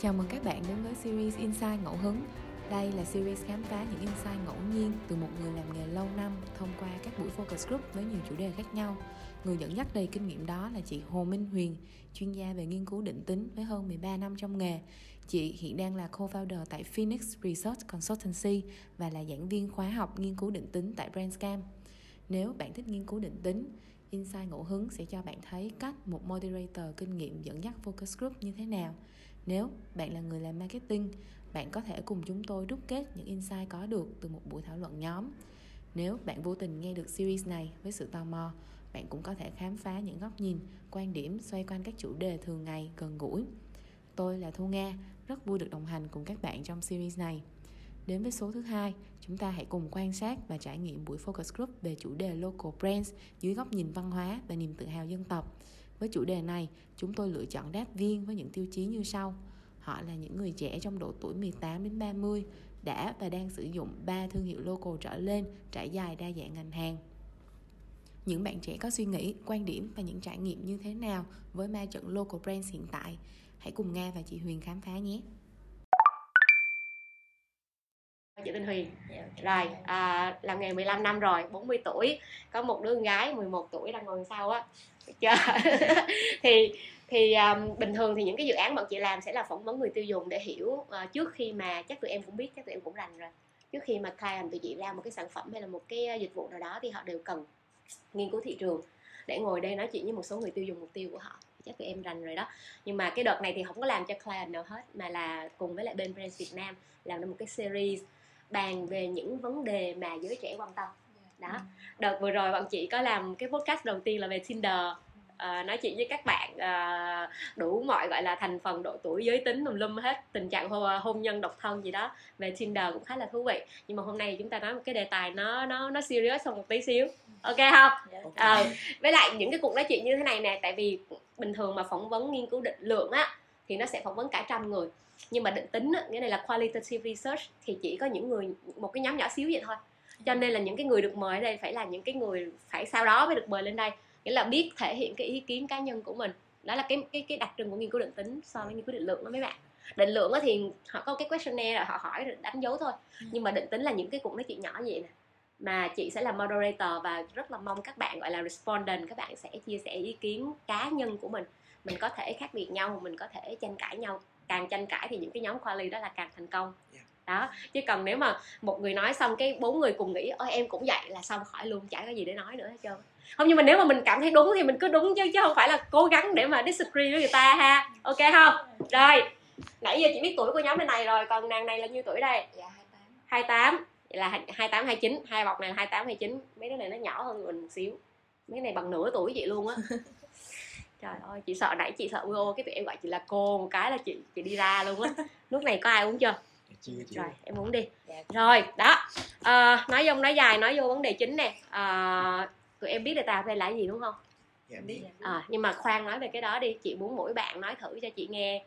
Chào mừng các bạn đến với series Insight Ngẫu Hứng. Đây là series khám phá những insight ngẫu nhiên từ một người làm nghề lâu năm thông qua các buổi focus group với nhiều chủ đề khác nhau. Người dẫn dắt đầy kinh nghiệm đó là chị Hồ Minh Huyền, chuyên gia về nghiên cứu định tính với hơn 13 năm trong nghề. Chị hiện đang là co-founder tại Phoenix Research Consultancy và là giảng viên khóa học nghiên cứu định tính tại Brainscam. Nếu bạn thích nghiên cứu định tính, Insight ngẫu hứng sẽ cho bạn thấy cách một moderator kinh nghiệm dẫn dắt focus group như thế nào. Nếu bạn là người làm marketing, bạn có thể cùng chúng tôi đúc kết những insight có được từ một buổi thảo luận nhóm. Nếu bạn vô tình nghe được series này với sự tò mò, bạn cũng có thể khám phá những góc nhìn, quan điểm xoay quanh các chủ đề thường ngày gần gũi. Tôi là Thu Nga, rất vui được đồng hành cùng các bạn trong series này. Đến với số thứ hai, chúng ta hãy cùng quan sát và trải nghiệm buổi focus group về chủ đề local brands dưới góc nhìn văn hóa và niềm tự hào dân tộc. Với chủ đề này, chúng tôi lựa chọn đáp viên với những tiêu chí như sau. Họ là những người trẻ trong độ tuổi 18 đến 30, đã và đang sử dụng 3 thương hiệu local trở lên, trải dài đa dạng ngành hàng. Những bạn trẻ có suy nghĩ, quan điểm và những trải nghiệm như thế nào với ma trận local brands hiện tại? Hãy cùng Nga và chị Huyền khám phá nhé. chị tên Huyền rồi à, làm nghề 15 năm rồi 40 tuổi có một đứa con gái 11 tuổi đang ngồi sau á thì thì um, bình thường thì những cái dự án bọn chị làm sẽ là phỏng vấn người tiêu dùng để hiểu uh, trước khi mà chắc tụi em cũng biết chắc tụi em cũng rành rồi. Trước khi mà client tụi chị ra một cái sản phẩm hay là một cái ờ, dịch vụ nào đó thì họ đều cần nghiên cứu thị trường để ngồi đây nói chuyện với một số người tiêu dùng mục tiêu của họ. Chắc tụi em rành rồi đó. Nhưng mà cái đợt này thì không có làm cho client nào hết mà là cùng với lại bên brand Việt Nam làm ra một cái series bàn về những vấn đề mà giới trẻ quan tâm đó. Đợt vừa rồi bọn chị có làm cái podcast đầu tiên là về Tinder. Uh, nói chuyện với các bạn uh, đủ mọi gọi là thành phần độ tuổi giới tính tùm lum hết tình trạng hôn, hôn nhân độc thân gì đó về Tinder cũng khá là thú vị. Nhưng mà hôm nay chúng ta nói một cái đề tài nó nó nó serious hơn một tí xíu. Ok không? Uh, với lại những cái cuộc nói chuyện như thế này nè tại vì bình thường mà phỏng vấn nghiên cứu định lượng á thì nó sẽ phỏng vấn cả trăm người. Nhưng mà định tính á, nghĩa này là qualitative research thì chỉ có những người một cái nhóm nhỏ xíu vậy thôi cho nên là những cái người được mời ở đây phải là những cái người phải sau đó mới được mời lên đây. Nghĩa là biết thể hiện cái ý kiến cá nhân của mình. Đó là cái cái cái đặc trưng của nghiên cứu định tính so với nghiên cứu định lượng đó mấy bạn. Định lượng thì họ có cái questionnaire rồi họ hỏi rồi đánh dấu thôi. Ừ. nhưng mà định tính là những cái cuộc nói chuyện nhỏ vậy nè. Mà chị sẽ là moderator và rất là mong các bạn gọi là respondent các bạn sẽ chia sẻ ý kiến cá nhân của mình. Mình có thể khác biệt nhau mình có thể tranh cãi nhau. Càng tranh cãi thì những cái nhóm quali đó là càng thành công đó chứ còn nếu mà một người nói xong cái bốn người cùng nghĩ ôi em cũng vậy là xong khỏi luôn chả có gì để nói nữa hết trơn. Không nhưng mà nếu mà mình cảm thấy đúng thì mình cứ đúng chứ chứ không phải là cố gắng để mà disagree với người ta ha. Ok không? Rồi nãy giờ chị biết tuổi của nhóm này rồi còn nàng này là nhiêu tuổi đây? Dạ 28 vậy là 28 29 hai bọc này là 28 29 mấy đứa này nó nhỏ hơn mình một xíu. Mấy này bằng nửa tuổi chị luôn á. Trời ơi chị sợ nãy chị sợ vô cái tụi em gọi chị là cô một cái là chị chị đi ra luôn á. Nước này có ai uống chưa chưa, rồi em uống đi. Dạ. rồi đó. À, nói dông nói dài nói vô vấn đề chính nè. À, tụi em biết đề tài đây là gì đúng không? Dạ biết. À, nhưng mà khoan nói về cái đó đi. Chị muốn mỗi bạn nói thử cho chị nghe.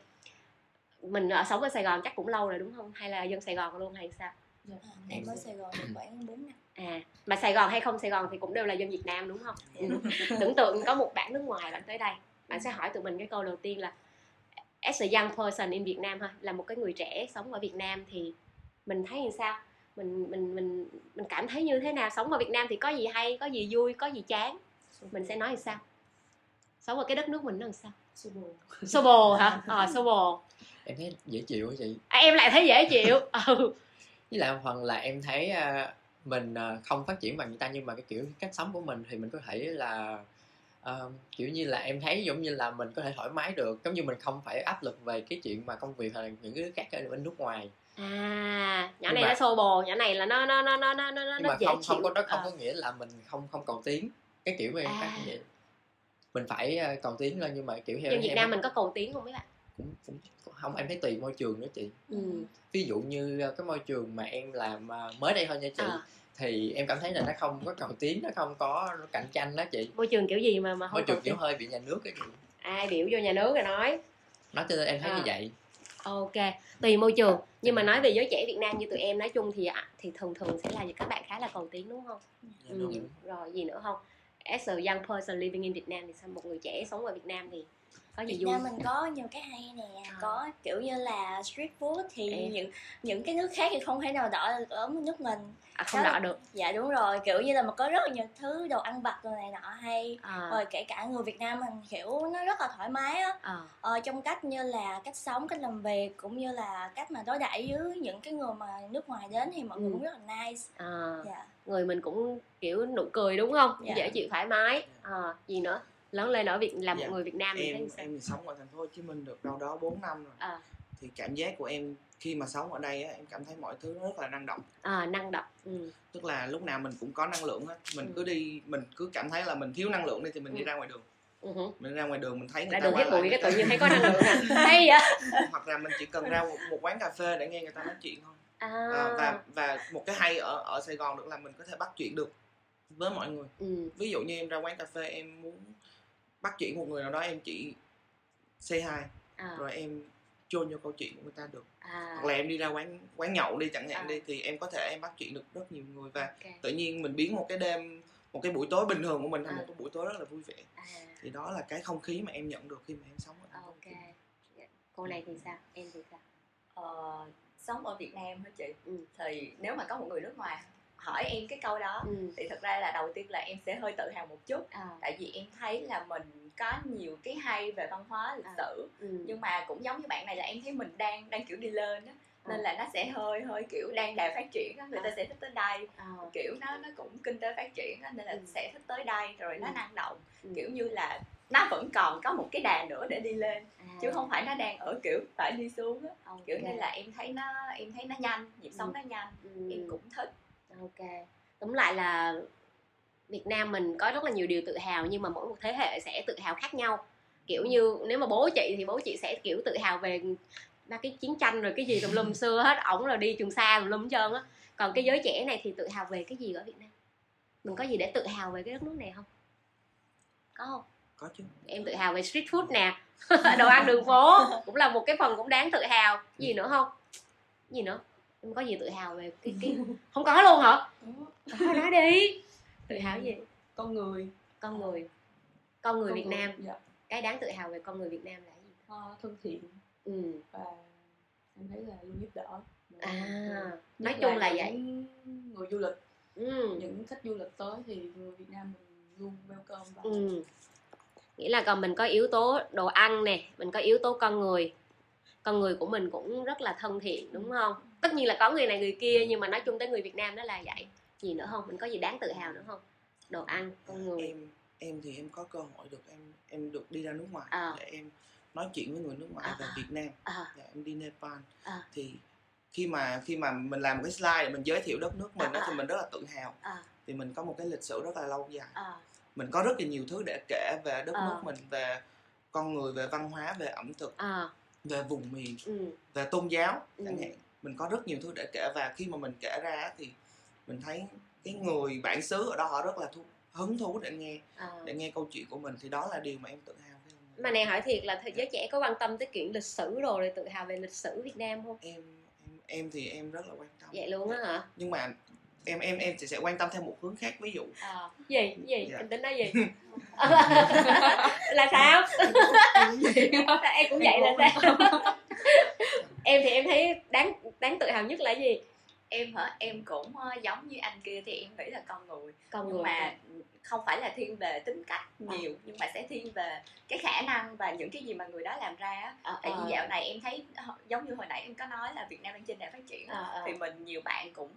Mình ở sống ở sài gòn chắc cũng lâu rồi đúng không? Hay là dân sài gòn luôn hay sao? Dạ, em ở sài gòn được khoảng bốn năm à mà sài gòn hay không sài gòn thì cũng đều là dân việt nam đúng không? Ừ. tưởng tượng có một bạn nước ngoài bạn tới đây. Bạn sẽ hỏi tụi mình cái câu đầu tiên là as a young person in Việt Nam ha là một cái người trẻ sống ở Việt Nam thì mình thấy như sao? Mình mình mình mình cảm thấy như thế nào? Sống ở Việt Nam thì có gì hay có gì vui có gì chán? Mình sẽ nói như sao? Sống ở cái đất nước mình nó làm sao? Xô bồ. Xô bồ hả? Ờ xô bồ. Em thấy dễ chịu hả chị. À, em lại thấy dễ chịu. Ừ. Với lại phần là em thấy uh, mình uh, không phát triển bằng người ta nhưng mà cái kiểu cách sống của mình thì mình có thể là uh, kiểu như là em thấy giống như là mình có thể thoải mái được giống như mình không phải áp lực về cái chuyện mà công việc hay là những cái khác ở bên nước ngoài à nhỏ nhưng này mà, nó xô bồ nhỏ này là nó nó nó nó nó nó nhưng mà không không có đó không à. có nghĩa là mình không không cầu tiến cái kiểu mà em à. vậy mình phải cầu tiến lên nhưng mà kiểu theo nhưng Việt Nam mình có cầu tiến không mấy bạn cũng, cũng không em thấy tùy môi trường nữa chị ừ. ví dụ như cái môi trường mà em làm mới đây thôi nha chị à thì em cảm thấy là nó không có cầu tiến nó không có cạnh tranh đó chị. Môi trường kiểu gì mà mà không môi trường kiểu hơi bị nhà nước cái gì ai biểu vô nhà nước rồi nói. Nói cho nên em thấy à. như vậy. Ok tùy môi trường. Nhưng mà nói về giới trẻ Việt Nam như tụi em nói chung thì thì thường thường sẽ là các bạn khá là cầu tiến đúng không? Dạ, ừ. rồi gì nữa không? As a young person living in Việt Nam thì sao? Một người trẻ sống ở Việt Nam thì có gì Việt vui Nam mình có nhiều cái hay nè À. có kiểu như là street food thì Em. những những cái nước khác thì không thể nào đỡ được ở nước mình à, không Đó. đọ được dạ đúng rồi kiểu như là mà có rất là nhiều thứ đồ ăn vặt đồ này nọ hay à, rồi kể cả người Việt Nam mình kiểu nó rất là thoải mái á à, ờ, trong cách như là cách sống cách làm việc cũng như là cách mà đối đãi với những cái người mà nước ngoài đến thì mọi người Ừ. cũng rất là nice à. dạ người mình cũng kiểu nụ cười đúng không Dạ. dễ chịu thoải mái à, gì nữa lớn lên ở Việt Dạ. một người Việt Nam em em thì sống ở thành phố Hồ Chí Minh được đâu đó 4 năm rồi à, thì cảm giác của em khi mà sống ở đây á, em cảm thấy mọi thứ rất là năng động à, năng động ừ. tức là lúc nào mình cũng có năng lượng hết mình Ừ. cứ đi mình cứ cảm thấy là mình thiếu năng lượng đi thì mình đi Ừ. ra ngoài đường hử. mình ra ngoài đường mình thấy người ra ta qua lại cái tự nhiên thấy có năng lượng à hay vậy hoặc là mình chỉ cần ra một, một quán cà phê để nghe người ta nói chuyện thôi à, à, và và một cái hay ở ở Sài Gòn được là mình có thể bắt chuyện được với mọi người ừ. ví dụ như em ra quán cà phê em muốn bắt chuyện một người nào đó em chỉ say hi à, rồi em chôn vô câu chuyện của người ta được à, hoặc là em đi ra quán quán nhậu đi chẳng hạn À. đi thì em có thể em bắt chuyện được rất nhiều người và ok. tự nhiên mình biến một cái đêm một cái buổi tối bình thường của mình thành À. một cái buổi tối rất là vui vẻ à, thì đó là cái không khí mà em nhận được khi mà em sống ở thành phố Hồ ok Chí Minh. Dạ. cô này thì sao em thì sao Ờ, sống ở Việt Nam hả chị Ừ. thì nếu mà có một người nước ngoài hỏi em cái câu đó ừ. thì thật ra là đầu tiên là em sẽ hơi tự hào một chút à, tại vì em thấy là mình có nhiều cái hay về văn hóa lịch À. sử ừ. nhưng mà cũng giống như bạn này là em thấy mình đang đang kiểu đi lên á nên À. là nó sẽ hơi hơi kiểu đang đà phát triển á người ta À. sẽ thích tới đây à, kiểu nó nó cũng kinh tế phát triển á nên là Ừ. sẽ thích tới đây rồi nó Ừ. năng động ừ. kiểu như là nó vẫn còn có một cái đà nữa để đi lên à, chứ không phải nó đang ở kiểu phải đi xuống á ok. kiểu như là em thấy nó em thấy nó nhanh nhịp sống Ừ. nó nhanh ừ. em cũng thích ok. Tóm lại là Việt Nam mình có rất là nhiều điều tự hào nhưng mà mỗi một thế hệ sẽ tự hào khác nhau. Kiểu như nếu mà bố chị thì bố chị sẽ kiểu tự hào về ba cái chiến tranh rồi cái gì tùm lum xưa hết ổng là đi trường sa tùm lum hết trơn á. Còn cái giới trẻ này thì tự hào về cái gì ở Việt Nam? Mình có gì để tự hào về cái đất nước này không? Có không? Có chứ. Em tự hào về street food nè đồ ăn đường phố cũng là một cái phần cũng đáng tự hào. Gì nữa không? Gì nữa em có gì tự hào về cái cái không có luôn hả? Có, nói đi. Tự hào gì? Con người. Con người. Con người con Việt Nam. dạ, cái đáng tự hào về con người Việt Nam là gì? Ờ, thân thiện. Ừ. Và em thấy là luôn giúp đỡ. À Nhất nói chung là vậy. người du lịch. Ừ. Những khách du lịch tới thì người Việt Nam mình luôn welcome và ừ. nghĩa là còn mình có yếu tố đồ ăn nè mình có yếu tố con người con người của mình cũng rất là thân thiện đúng không? Tất nhiên là có người này người kia nhưng mà nói chung tới người Việt Nam đó là vậy. Gì nữa không? Mình có gì đáng tự hào nữa không? Đồ ăn con người. Em em thì em có cơ hội được em em được đi ra nước ngoài À. để em nói chuyện với người nước ngoài À. về Việt Nam. À, dạ, em đi Nepal. À. thì khi mà khi mà mình làm một cái slide để mình giới thiệu đất nước mình à, thì mình rất là tự hào. À, vì mình có một cái lịch sử rất là lâu dài. À, mình có rất là nhiều thứ để kể về đất À. nước mình về con người về văn hóa về ẩm thực. À, về vùng miền ừ, về tôn giáo Ừ. chẳng hạn. Mình có rất nhiều thứ để kể và khi mà mình kể ra thì mình thấy cái người bản xứ ở đó họ rất là thu, hứng thú để nghe à. để nghe câu chuyện của mình. Thì đó là điều mà em tự hào khi mà mà này hỏi thiệt là thời giới trẻ có quan tâm tới chuyện lịch sử rồi để tự hào về lịch sử Việt Nam không? Em em em thì em rất là quan tâm. Vậy luôn á hả? Nhưng mà em em em thì sẽ quan tâm theo một hướng khác ví dụ. À, gì gì? Dạ. em tính nói gì? Là sao? Em cũng vậy. Là sao? Em thì em thấy đáng đáng tự hào nhất là gì em hả? Em cũng ờ, giống như anh kia thì em nghĩ là con người. Con nhưng người mà không phải là thiên về tính cách Ờ. nhiều nhưng mà sẽ thiên về cái khả năng và những cái gì mà người đó làm ra á. à, tại vì dạo này em thấy ho- giống như hồi nãy em có nói là Việt Nam đang trên đà phát triển à, à, thì mình nhiều bạn cũng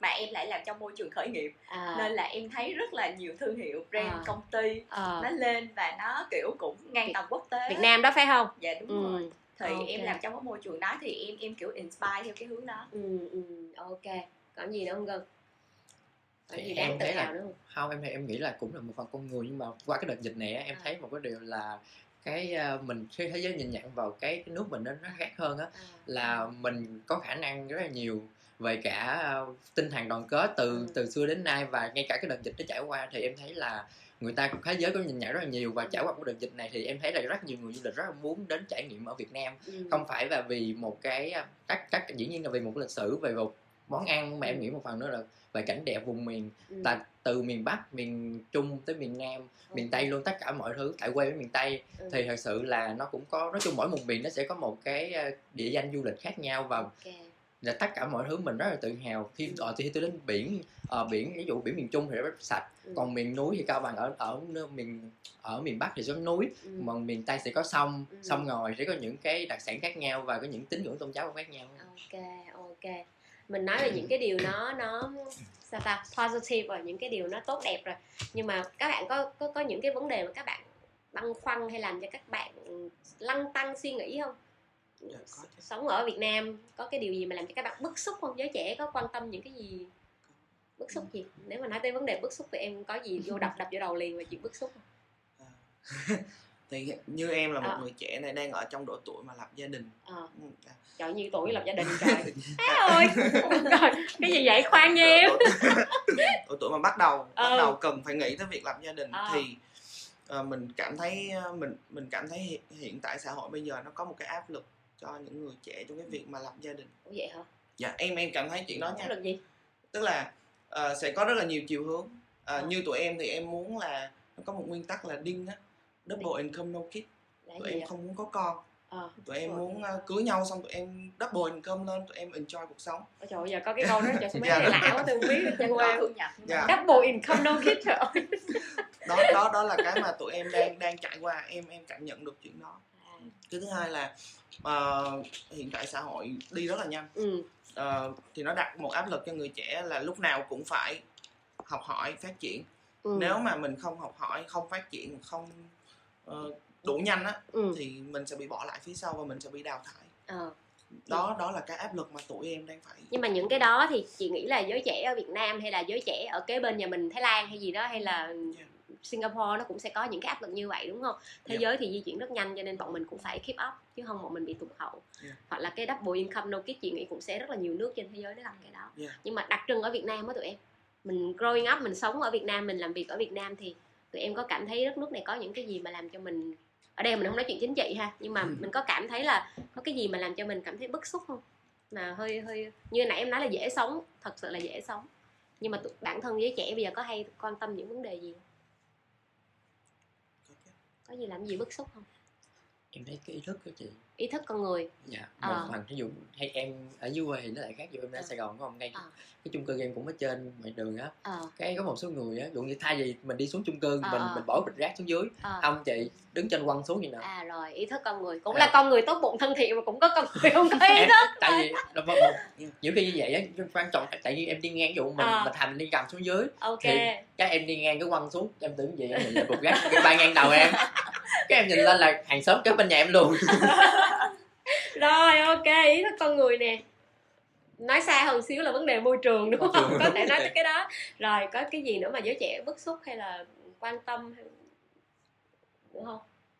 mà em lại làm trong môi trường khởi nghiệp. À, nên là em thấy rất là nhiều thương hiệu brand À. công ty à, nó lên và nó kiểu cũng ngang tầm quốc tế. Việt Nam đó phải không? Dạ đúng ừ. rồi thì Ok. em làm trong cái môi trường đó thì em em kiểu inspire theo cái hướng đó ừ, ừ, ok còn gì nữa không gân còn Thì gì em đáng tự thấy là- hào nữa không không em thì em nghĩ là cũng là một phần con người nhưng mà qua cái đợt dịch này á, em À. thấy một cái điều là cái ờ, mình khi thế giới nhìn nhận vào cái, cái nước mình nó nó khác hơn á à, là mình có khả năng rất là nhiều về cả ờ, tinh thần đoàn kết từ Ừ. từ xưa đến nay và ngay cả cái đợt dịch nó trải qua thì em thấy là người ta thế giới có nhìn nhận rất là nhiều và trải qua cái đợt dịch này thì em thấy là rất nhiều người du lịch rất là muốn đến trải nghiệm ở Việt Nam ừ. không phải là vì một cái các các dĩ nhiên là vì một lịch sử về một món ăn mà em nghĩ một phần nữa là về cảnh đẹp vùng miền ừ. là từ miền bắc miền trung tới miền nam miền tây luôn tất cả mọi thứ tại quê với miền tây Ừ. thì thật sự là nó cũng có nói chung mỗi vùng miền nó sẽ có một cái ờ, địa danh du lịch khác nhau và ok là tất cả mọi thứ mình rất là tự hào khi ờ, khi tôi đến biển ờ, biển ví dụ biển miền trung thì rất sạch Ừ. còn miền núi thì cao bằng ở ở miền ở miền bắc thì có núi Ừ. còn miền tây sẽ có sông Ừ. sông ngòi sẽ có những cái đặc sản khác nhau và có những tín ngưỡng tôn giáo cũng khác nhau ok ok mình nói về những cái điều nó nó sao ta positive và những cái điều nó tốt đẹp rồi nhưng mà các bạn có có có những cái vấn đề mà các bạn băn khoăn hay làm cho các bạn lăn tăng suy nghĩ không Dạ, sống ở Việt Nam có cái điều gì mà làm cho các bạn bức xúc không giới trẻ có quan tâm những cái gì bức xúc gì nếu mà nói tới vấn đề bức xúc thì em có gì vô đập đập vô đầu liền về chuyện bức xúc không? À. thì như em là một Ờ. người trẻ này đang ở trong độ tuổi mà lập gia đình à. trời như tuổi lập gia đình trời Má ơi cái gì vậy khoan nha em độ tuổi mà bắt đầu bắt Ừ. đầu cần phải nghĩ tới việc lập gia đình Ờ. thì ờ, mình cảm thấy mình mình cảm thấy hiện, tại xã hội bây giờ nó có một cái áp lực cho những người trẻ trong cái việc mà lập gia đình Ủa vậy hả dạ em em cảm thấy chuyện đó áp nha lực gì tức là ờ, sẽ có rất là nhiều chiều hướng. Ờ. như tụi em thì em muốn là nó có một nguyên tắc là đinh á double income no kid là tụi em vậy không muốn có con. Ờ tụi em muốn ờ, cưới nhau xong tụi em double income lên tụi em enjoy cuộc sống. Ôi trời ơi, giờ có cái câu đó trời sao mấy Dạ. lạ quá tôi không biết qua thu nhập Dạ. double income no kid trời ơi. Đó đó đó là cái mà tụi em đang đang trải qua em em cảm nhận được chuyện đó. À, cái thứ hai là ờ, hiện tại xã hội đi rất là nhanh. Ừ Ờ, thì nó đặt một áp lực cho người trẻ là lúc nào cũng phải học hỏi phát triển ừ nếu mà mình không học hỏi không phát triển không ờ, đủ nhanh á ừ thì mình sẽ bị bỏ lại phía sau và mình sẽ bị đào thải ờ. đó đó là cái áp lực mà tụi em đang phải nhưng mà những cái đó thì chị nghĩ là giới trẻ ở Việt Nam hay là giới trẻ ở kế bên nhà mình Thái Lan hay gì đó hay là Yeah. Singapore nó cũng sẽ có những cái áp lực như vậy đúng không? Thế Yeah. giới thì di chuyển rất nhanh cho nên bọn mình cũng phải keep up chứ không bọn mình bị tụt hậu. Yeah. Hoặc là cái double income no kid chị nghĩ cũng sẽ rất là nhiều nước trên thế giới để làm cái đó. Yeah. Nhưng mà đặc trưng ở Việt Nam á tụi em. Mình growing up mình sống ở Việt Nam mình làm việc ở Việt Nam thì tụi em có cảm thấy đất nước này có những cái gì mà làm cho mình ở đây mình không nói chuyện chính trị ha nhưng mà mình có cảm thấy là có cái gì mà làm cho mình cảm thấy bức xúc không mà hơi hơi như nãy em nói là dễ sống thật sự là dễ sống nhưng mà bản thân giới trẻ bây giờ có hay quan tâm những vấn đề gì không? Có gì làm gì bức xúc không? Em thấy cái ý thức của chị ý thức con người. Dạ Ờ. một phần ví dụ hay em ở dưới quê thì nó lại khác dù em ở Ờ. sài gòn có không? Ngay Ờ. cái chung cư em cũng ở trên ngoài đường á. Ờ. Cái có một số người á dụ như thay vì mình đi xuống chung cư Ờ, mình mình bỏ bịch rác xuống dưới ờ. không chị đứng trên quăng xuống như nào à rồi ý thức con người. Cũng Ờ. là con người tốt bụng thân thiện mà cũng có con người không có ý thức. tại vì là một, một, nhiều khi như vậy á quan trọng tại vì em đi ngang dụ mình Ờ. mình thành đi cầm xuống dưới ok. thì các em đi ngang cái quăng xuống em tưởng gì em bột rác cái bay ngang đầu em cái em nhìn lên là hàng xóm kế bên nhà em luôn. Rồi ok ý thức con người nè. Nói xa hơn xíu là vấn đề môi trường đúng Môi không? trường. có thể nói tới cái đó. Rồi có cái gì nữa mà giới trẻ bức xúc hay là quan tâm hay... đúng không?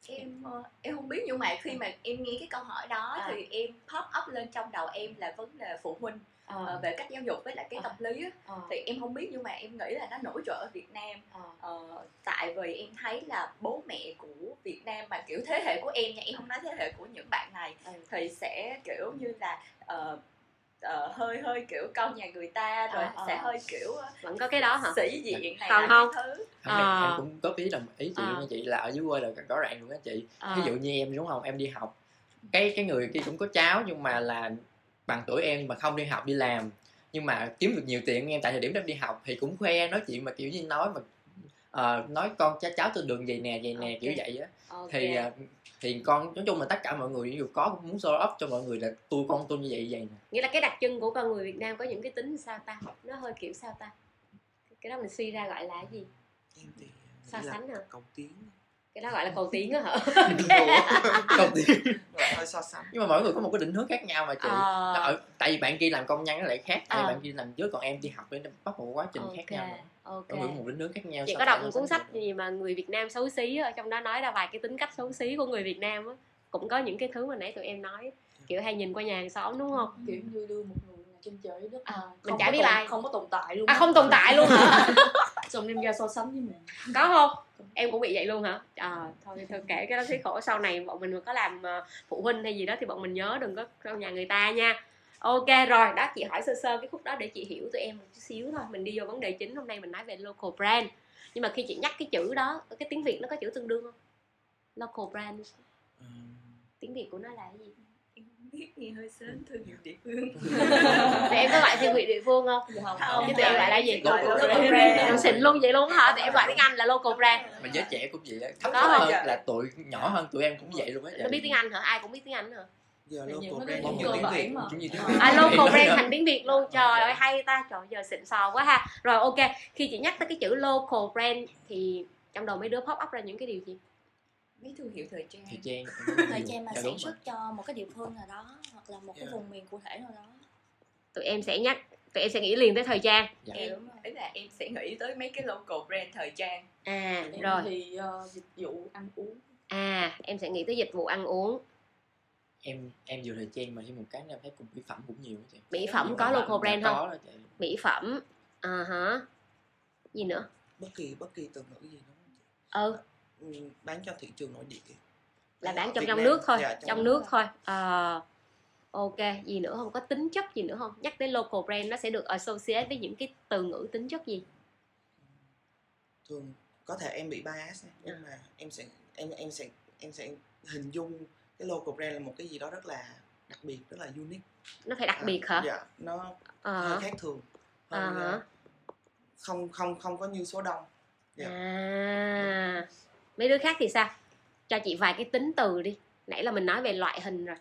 Em ờ, em không biết nhưng mà khi mà em nghe cái câu hỏi đó À. thì em pop up lên trong đầu em là vấn đề phụ huynh ờ, ờ về cách giáo dục với lại cái À. tâm lý á. ờ thì em không biết nhưng mà em nghĩ là nó nổi trội ở Việt Nam ờ Ờ, tại vì em thấy là bố mẹ của Việt Nam mà kiểu thế hệ của em nha em không nói thế hệ của những bạn này Ừ. thì sẽ kiểu như là ờ, ờ, hơi hơi kiểu con nhà người ta rồi ờ. sẽ hơi kiểu vẫn có cái đó hả sĩ diện này Còn không? thứ Không, em, em cũng có ý đồng ý chị Ờ. như chị là ở dưới quê là rõ ràng luôn á chị Ờ. ví dụ như em đúng không em đi học cái cái người kia cũng có cháu nhưng mà là bằng tuổi em mà không đi học đi làm. Nhưng mà kiếm được nhiều tiền em tại thời điểm đó đi học thì cũng khoe nói chuyện mà kiểu như nói mà ờ, nói con cháu cháu tôi đường gì nè vậy nè Ok. kiểu vậy á. Ok. thì ờ, thì con nói chung là tất cả mọi người dụ có cũng muốn show up cho mọi người là tôi con tôi như vậy vậy nè. Nghĩa là cái đặc trưng của con người Việt Nam có những cái tính sao ta? Nó hơi kiểu sao ta? Cái đó mình suy ra gọi là gì? Em thì so nghĩ là sánh hả? cầu tiến cái đó gọi là cầu tiến á hả? Tiền là hơi so sánh. Nhưng mà mỗi người có một cái định hướng khác nhau mà chị. Ờ. Ở, tại vì bạn kia làm công nhân nó lại khác tại vì Ờ. bạn kia làm trước còn em đi học nên bắt một quá trình khác nhau mà. ok. Có người có một định hướng khác nhau chị có đọc một cuốn sách gì mà người Việt Nam xấu xí ở trong đó nói ra vài cái tính cách xấu xí của người Việt Nam á. Cũng có những cái thứ mà nãy tụi em nói kiểu hay nhìn qua nhà hàng xóm đúng không? Kiểu như đưa một người trên trời đất À, mình không chả có biết tồn- ai. không có tồn tại luôn à không tồn tại luôn hả? Xong đem ra so sánh với mình có không? Em cũng bị vậy luôn hả? À, thôi thôi kể cái đó thấy khổ sau này bọn mình mà có làm ờ, phụ huynh hay gì đó thì bọn mình nhớ đừng có trong nhà người ta nha. Ok rồi đó chị hỏi sơ sơ cái khúc đó để chị hiểu tụi em một chút xíu thôi. Mình đi vô vấn đề chính hôm nay mình nói về local brand. Nhưng mà khi chị nhắc cái chữ đó cái tiếng việt nó có chữ tương đương không? Local brand. Tiếng việt của nó là cái gì em không biết nghe hơi sến thương hiệu địa phương. Thì em có loại thương hiệu địa phương không không chứ tụi em gọi là gì? Local local brand. brand em xịn luôn vậy luôn hả? Tụi em gọi tiếng anh là local brand. Mà giới trẻ cũng vậy á. Thấp Có hơn không? là tụi nhỏ hơn tụi em cũng vậy luôn á. Nó biết tiếng anh hả? Ai cũng biết tiếng anh hả? Giờ local brand giống như tiếng việt mà. giống như tiếng. Việt. à local brand thành tiếng việt luôn. Trời ơi hay ta. Trời giờ xịn sò quá ha. Rồi ok. Khi chị nhắc tới cái chữ local brand thì trong đầu mấy đứa pop up ra những cái điều gì mấy thương hiệu thời trang. Thời trang thời trang mà Dạ, sản xuất cho một cái địa phương nào đó hoặc là một cái Yeah. vùng miền cụ thể nào đó. Tụi em sẽ nhắc tụi em sẽ nghĩ liền tới thời trang. Dạ. em đúng rồi. ý là em sẽ nghĩ tới mấy cái local brand thời trang. À Em rồi. thì ờ, dịch vụ ăn uống. À em sẽ nghĩ tới dịch vụ ăn uống. Em em vừa thời trang mà thêm một cái em thấy cùng mỹ phẩm cũng nhiều chị. Mỹ phẩm có Dạ, local brand dạ, không? có đó chị. mỹ phẩm à hả. Gì nữa? Bất kỳ bất kỳ từ ngữ gì đúng không chị? ừ bán cho thị trường nội địa là bán trong Việt trong Nam. nước thôi Dạ, trong nước. thôi. Ờ, ok gì nữa không? Có tính chất gì nữa không? Nhắc tới local brand nó sẽ được associate với những cái từ ngữ tính chất gì? Thường có thể em bị bias nhưng À. mà em sẽ em em sẽ em sẽ hình dung cái local brand là một cái gì đó rất là đặc biệt rất là unique. Nó phải đặc À, biệt hả? dạ nó Ờ. hơi khác thường hơn hả ờ, không không không có như số đông. Dạ. à mấy đứa khác thì sao? Cho chị vài cái tính từ đi. Nãy là mình nói về loại hình rồi.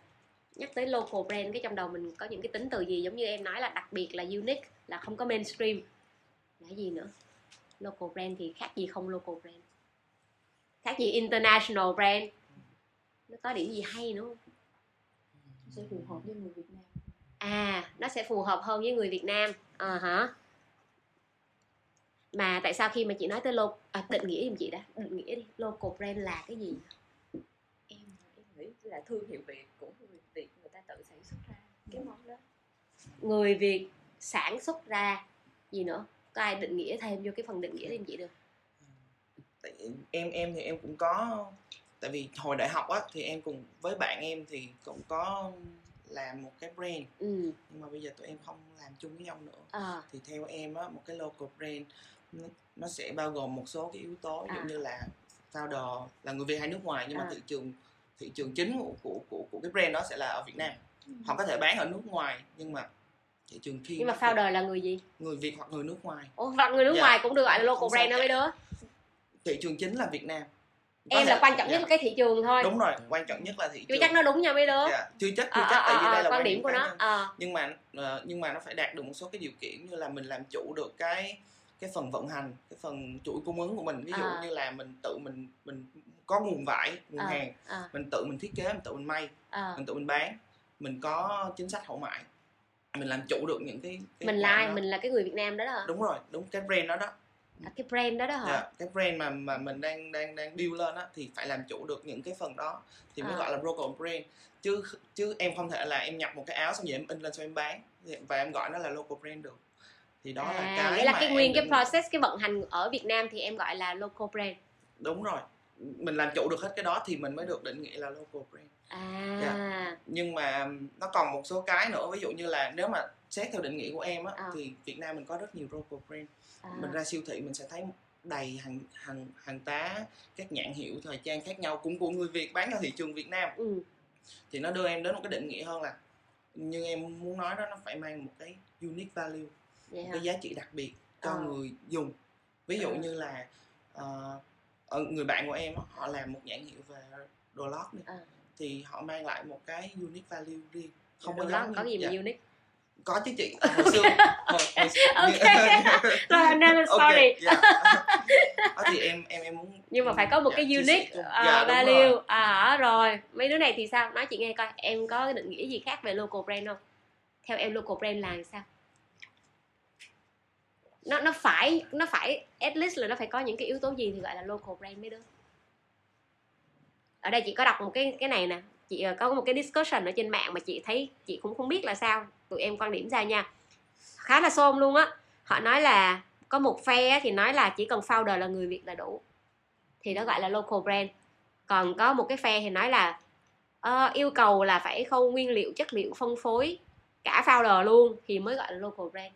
Nhắc tới local brand cái trong đầu mình có những cái tính từ gì giống như em nói là đặc biệt là unique là không có mainstream. Là gì nữa? Local brand thì khác gì không local brand? Khác gì international brand? Nó có điểm gì hay nữa không? Sẽ phù hợp với người Việt Nam. À nó sẽ phù hợp hơn với người Việt Nam. À hả mà tại sao khi mà chị nói tới lo à, định nghĩa giùm chị đã định nghĩa đi local brand là cái gì? Em em nghĩ là thương hiệu việt của người việt người ta tự sản xuất ra cái món đó. Người Việt sản xuất ra gì nữa? Có ai định nghĩa thêm vô cái phần định nghĩa giùm chị được? Tại em em thì em cũng có tại vì hồi đại học á thì em cùng với bạn em thì cũng có làm một cái brand. Ừ. Nhưng mà bây giờ tụi em không làm chung với nhau nữa. À, thì theo em á một cái local brand nó, nó sẽ bao gồm một số cái yếu tố ví dụ À. như là founder là người Việt hay nước ngoài nhưng À. mà thị trường thị trường chính của, của của của cái brand đó sẽ là ở Việt Nam. Họ có thể bán ở nước ngoài nhưng mà thị trường khi nhưng mà founder là người gì? Người Việt hoặc người nước ngoài. Ủa, và người nước Dạ. ngoài cũng được gọi là local brand đó mấy đứa thị trường chính là Việt Nam. Có em thể- là quan trọng nhất dạ. là cái thị trường thôi. Đúng rồi quan trọng nhất là thị chưa trường. chắc nó đúng nha mấy đứa dạ, chưa chắc chưa à, chắc à, tại vì à, đây là quan điểm của nó. à, nhưng mà ờ, nhưng mà nó phải đạt được một số cái điều kiện như là mình làm chủ được cái cái phần vận hành cái phần chuỗi cung ứng của mình ví dụ À. như là mình tự mình mình có nguồn vải nguồn À. hàng à, mình tự mình thiết kế mình tự mình may à. mình tự mình bán mình có chính sách hậu mãi mình làm chủ được những cái, cái mình ai đó. mình là cái người Việt Nam đó đó đúng rồi đúng cái brand đó đó à, cái brand đó đó hả dạ, cái brand mà mà mình đang đang đang build lên á thì phải làm chủ được những cái phần đó thì mới À. gọi là local brand chứ chứ em không thể là em nhập một cái áo xong rồi em in lên xong em bán và em gọi nó là local brand được thì đó là à, cái nghĩa là cái nguyên cái process cái vận hành ở Việt Nam thì em gọi là local brand. Đúng rồi. Mình làm chủ được hết cái đó thì mình mới được định nghĩa là local brand. À. Dạ. nhưng mà nó còn một số cái nữa ví dụ như là nếu mà xét theo định nghĩa của em á À. thì Việt Nam mình có rất nhiều local brand. À, mình ra siêu thị mình sẽ thấy đầy hàng hàng hàng tá các nhãn hiệu thời trang khác nhau cũng của người Việt bán ở thị trường Việt Nam. Ừ, thì nó đưa em đến một cái định nghĩa hơn là như em muốn nói đó nó phải mang một cái unique value vậy một hả cái giá trị đặc biệt cho Ờ. người dùng ví dụ Ờ. như là ờ, ở người bạn của em á, họ làm một nhãn hiệu về đồ lót đi Ờ. thì họ mang lại một cái unique value riêng không Đồ có lót giống có gì mà dạ. unique có chứ chị hồi xưa hồi, hồi, Ok. rồi no, Ok, sorry dạ. Đó thì em em em muốn nhưng mà phải có một dạ, cái chia sẻ unique chung. uh, Dạ, đúng value rồi. à rồi mấy đứa này thì sao nói chị nghe coi em có cái định nghĩa gì khác về local brand không theo em local brand là sao nó nó phải nó phải at least là nó phải có những cái yếu tố gì thì gọi là local brand mới được. Ở đây chị có đọc một cái cái này nè. Chị ờ, có một cái discussion ở trên mạng mà chị thấy chị cũng không biết là sao. Tụi em quan điểm ra nha. Khá là xôn luôn á. Họ nói là có một phe thì nói là chỉ cần founder là người việt là đủ. Thì đó gọi là local brand. Còn có một cái phe thì nói là uh, yêu cầu là phải khâu nguyên liệu chất liệu phân phối cả founder luôn thì mới gọi là local brand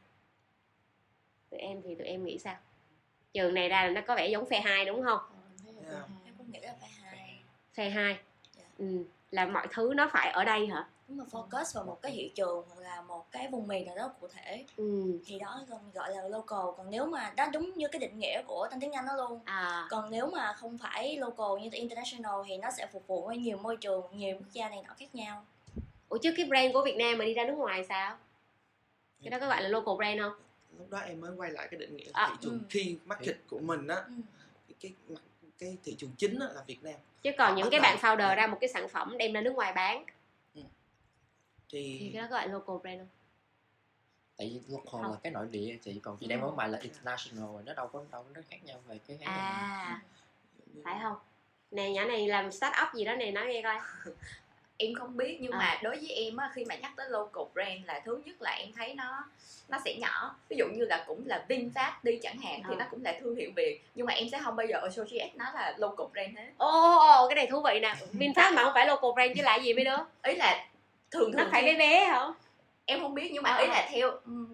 tụi em thì tụi em nghĩ sao? Trường này ra là nó có vẻ giống phe hai đúng không? Yeah. em cũng nghĩ là phải hai. Phe hai? Dạ. ừ. là mọi thứ nó phải ở đây hả? Nếu mà focus vào một cái thị trường hoặc là một cái vùng miền nào đó cụ thể. Ừ. thì đó gọi là local. Còn nếu mà đó đúng như cái định nghĩa của tên tiếng Anh đó luôn. À. Còn nếu mà không phải local như international thì nó sẽ phục vụ với nhiều môi trường nhiều quốc gia này nọ khác nhau. Ủa chứ cái brand của Việt Nam mà đi ra nước ngoài sao? Cái đó có gọi là local brand không lúc đó em mới quay lại cái định nghĩa À, thị trường ừ. khi market của mình á ừ. cái, cái thị trường chính á là Việt Nam chứ còn những cái bạn founder đầu. ra một cái sản phẩm đem ra nước ngoài bán thì thì cái đó gọi là local brand không tại vì local Không. là cái nội địa chị còn chị đem ở rồi. ngoài là international rồi nó đâu có đâu nó khác nhau về cái cái này. à phải không nè nhỏ này làm start up gì đó nè nói nghe coi em không biết nhưng À. mà đối với em á khi mà nhắc tới local brand là thứ nhất là em thấy nó nó sẽ nhỏ. Ví dụ như là cũng là VinFast đi chẳng hạn thì Ờ. nó cũng là thương hiệu Việt. Nhưng mà em sẽ không bao giờ associate nó là local brand hết. Ô ô ô cái này thú vị nè. VinFast mà không phải local brand chứ là gì mới đứa? Ý là thường nó thường phải khi- bé bé hả em không biết nhưng mà Ờ, ý là theo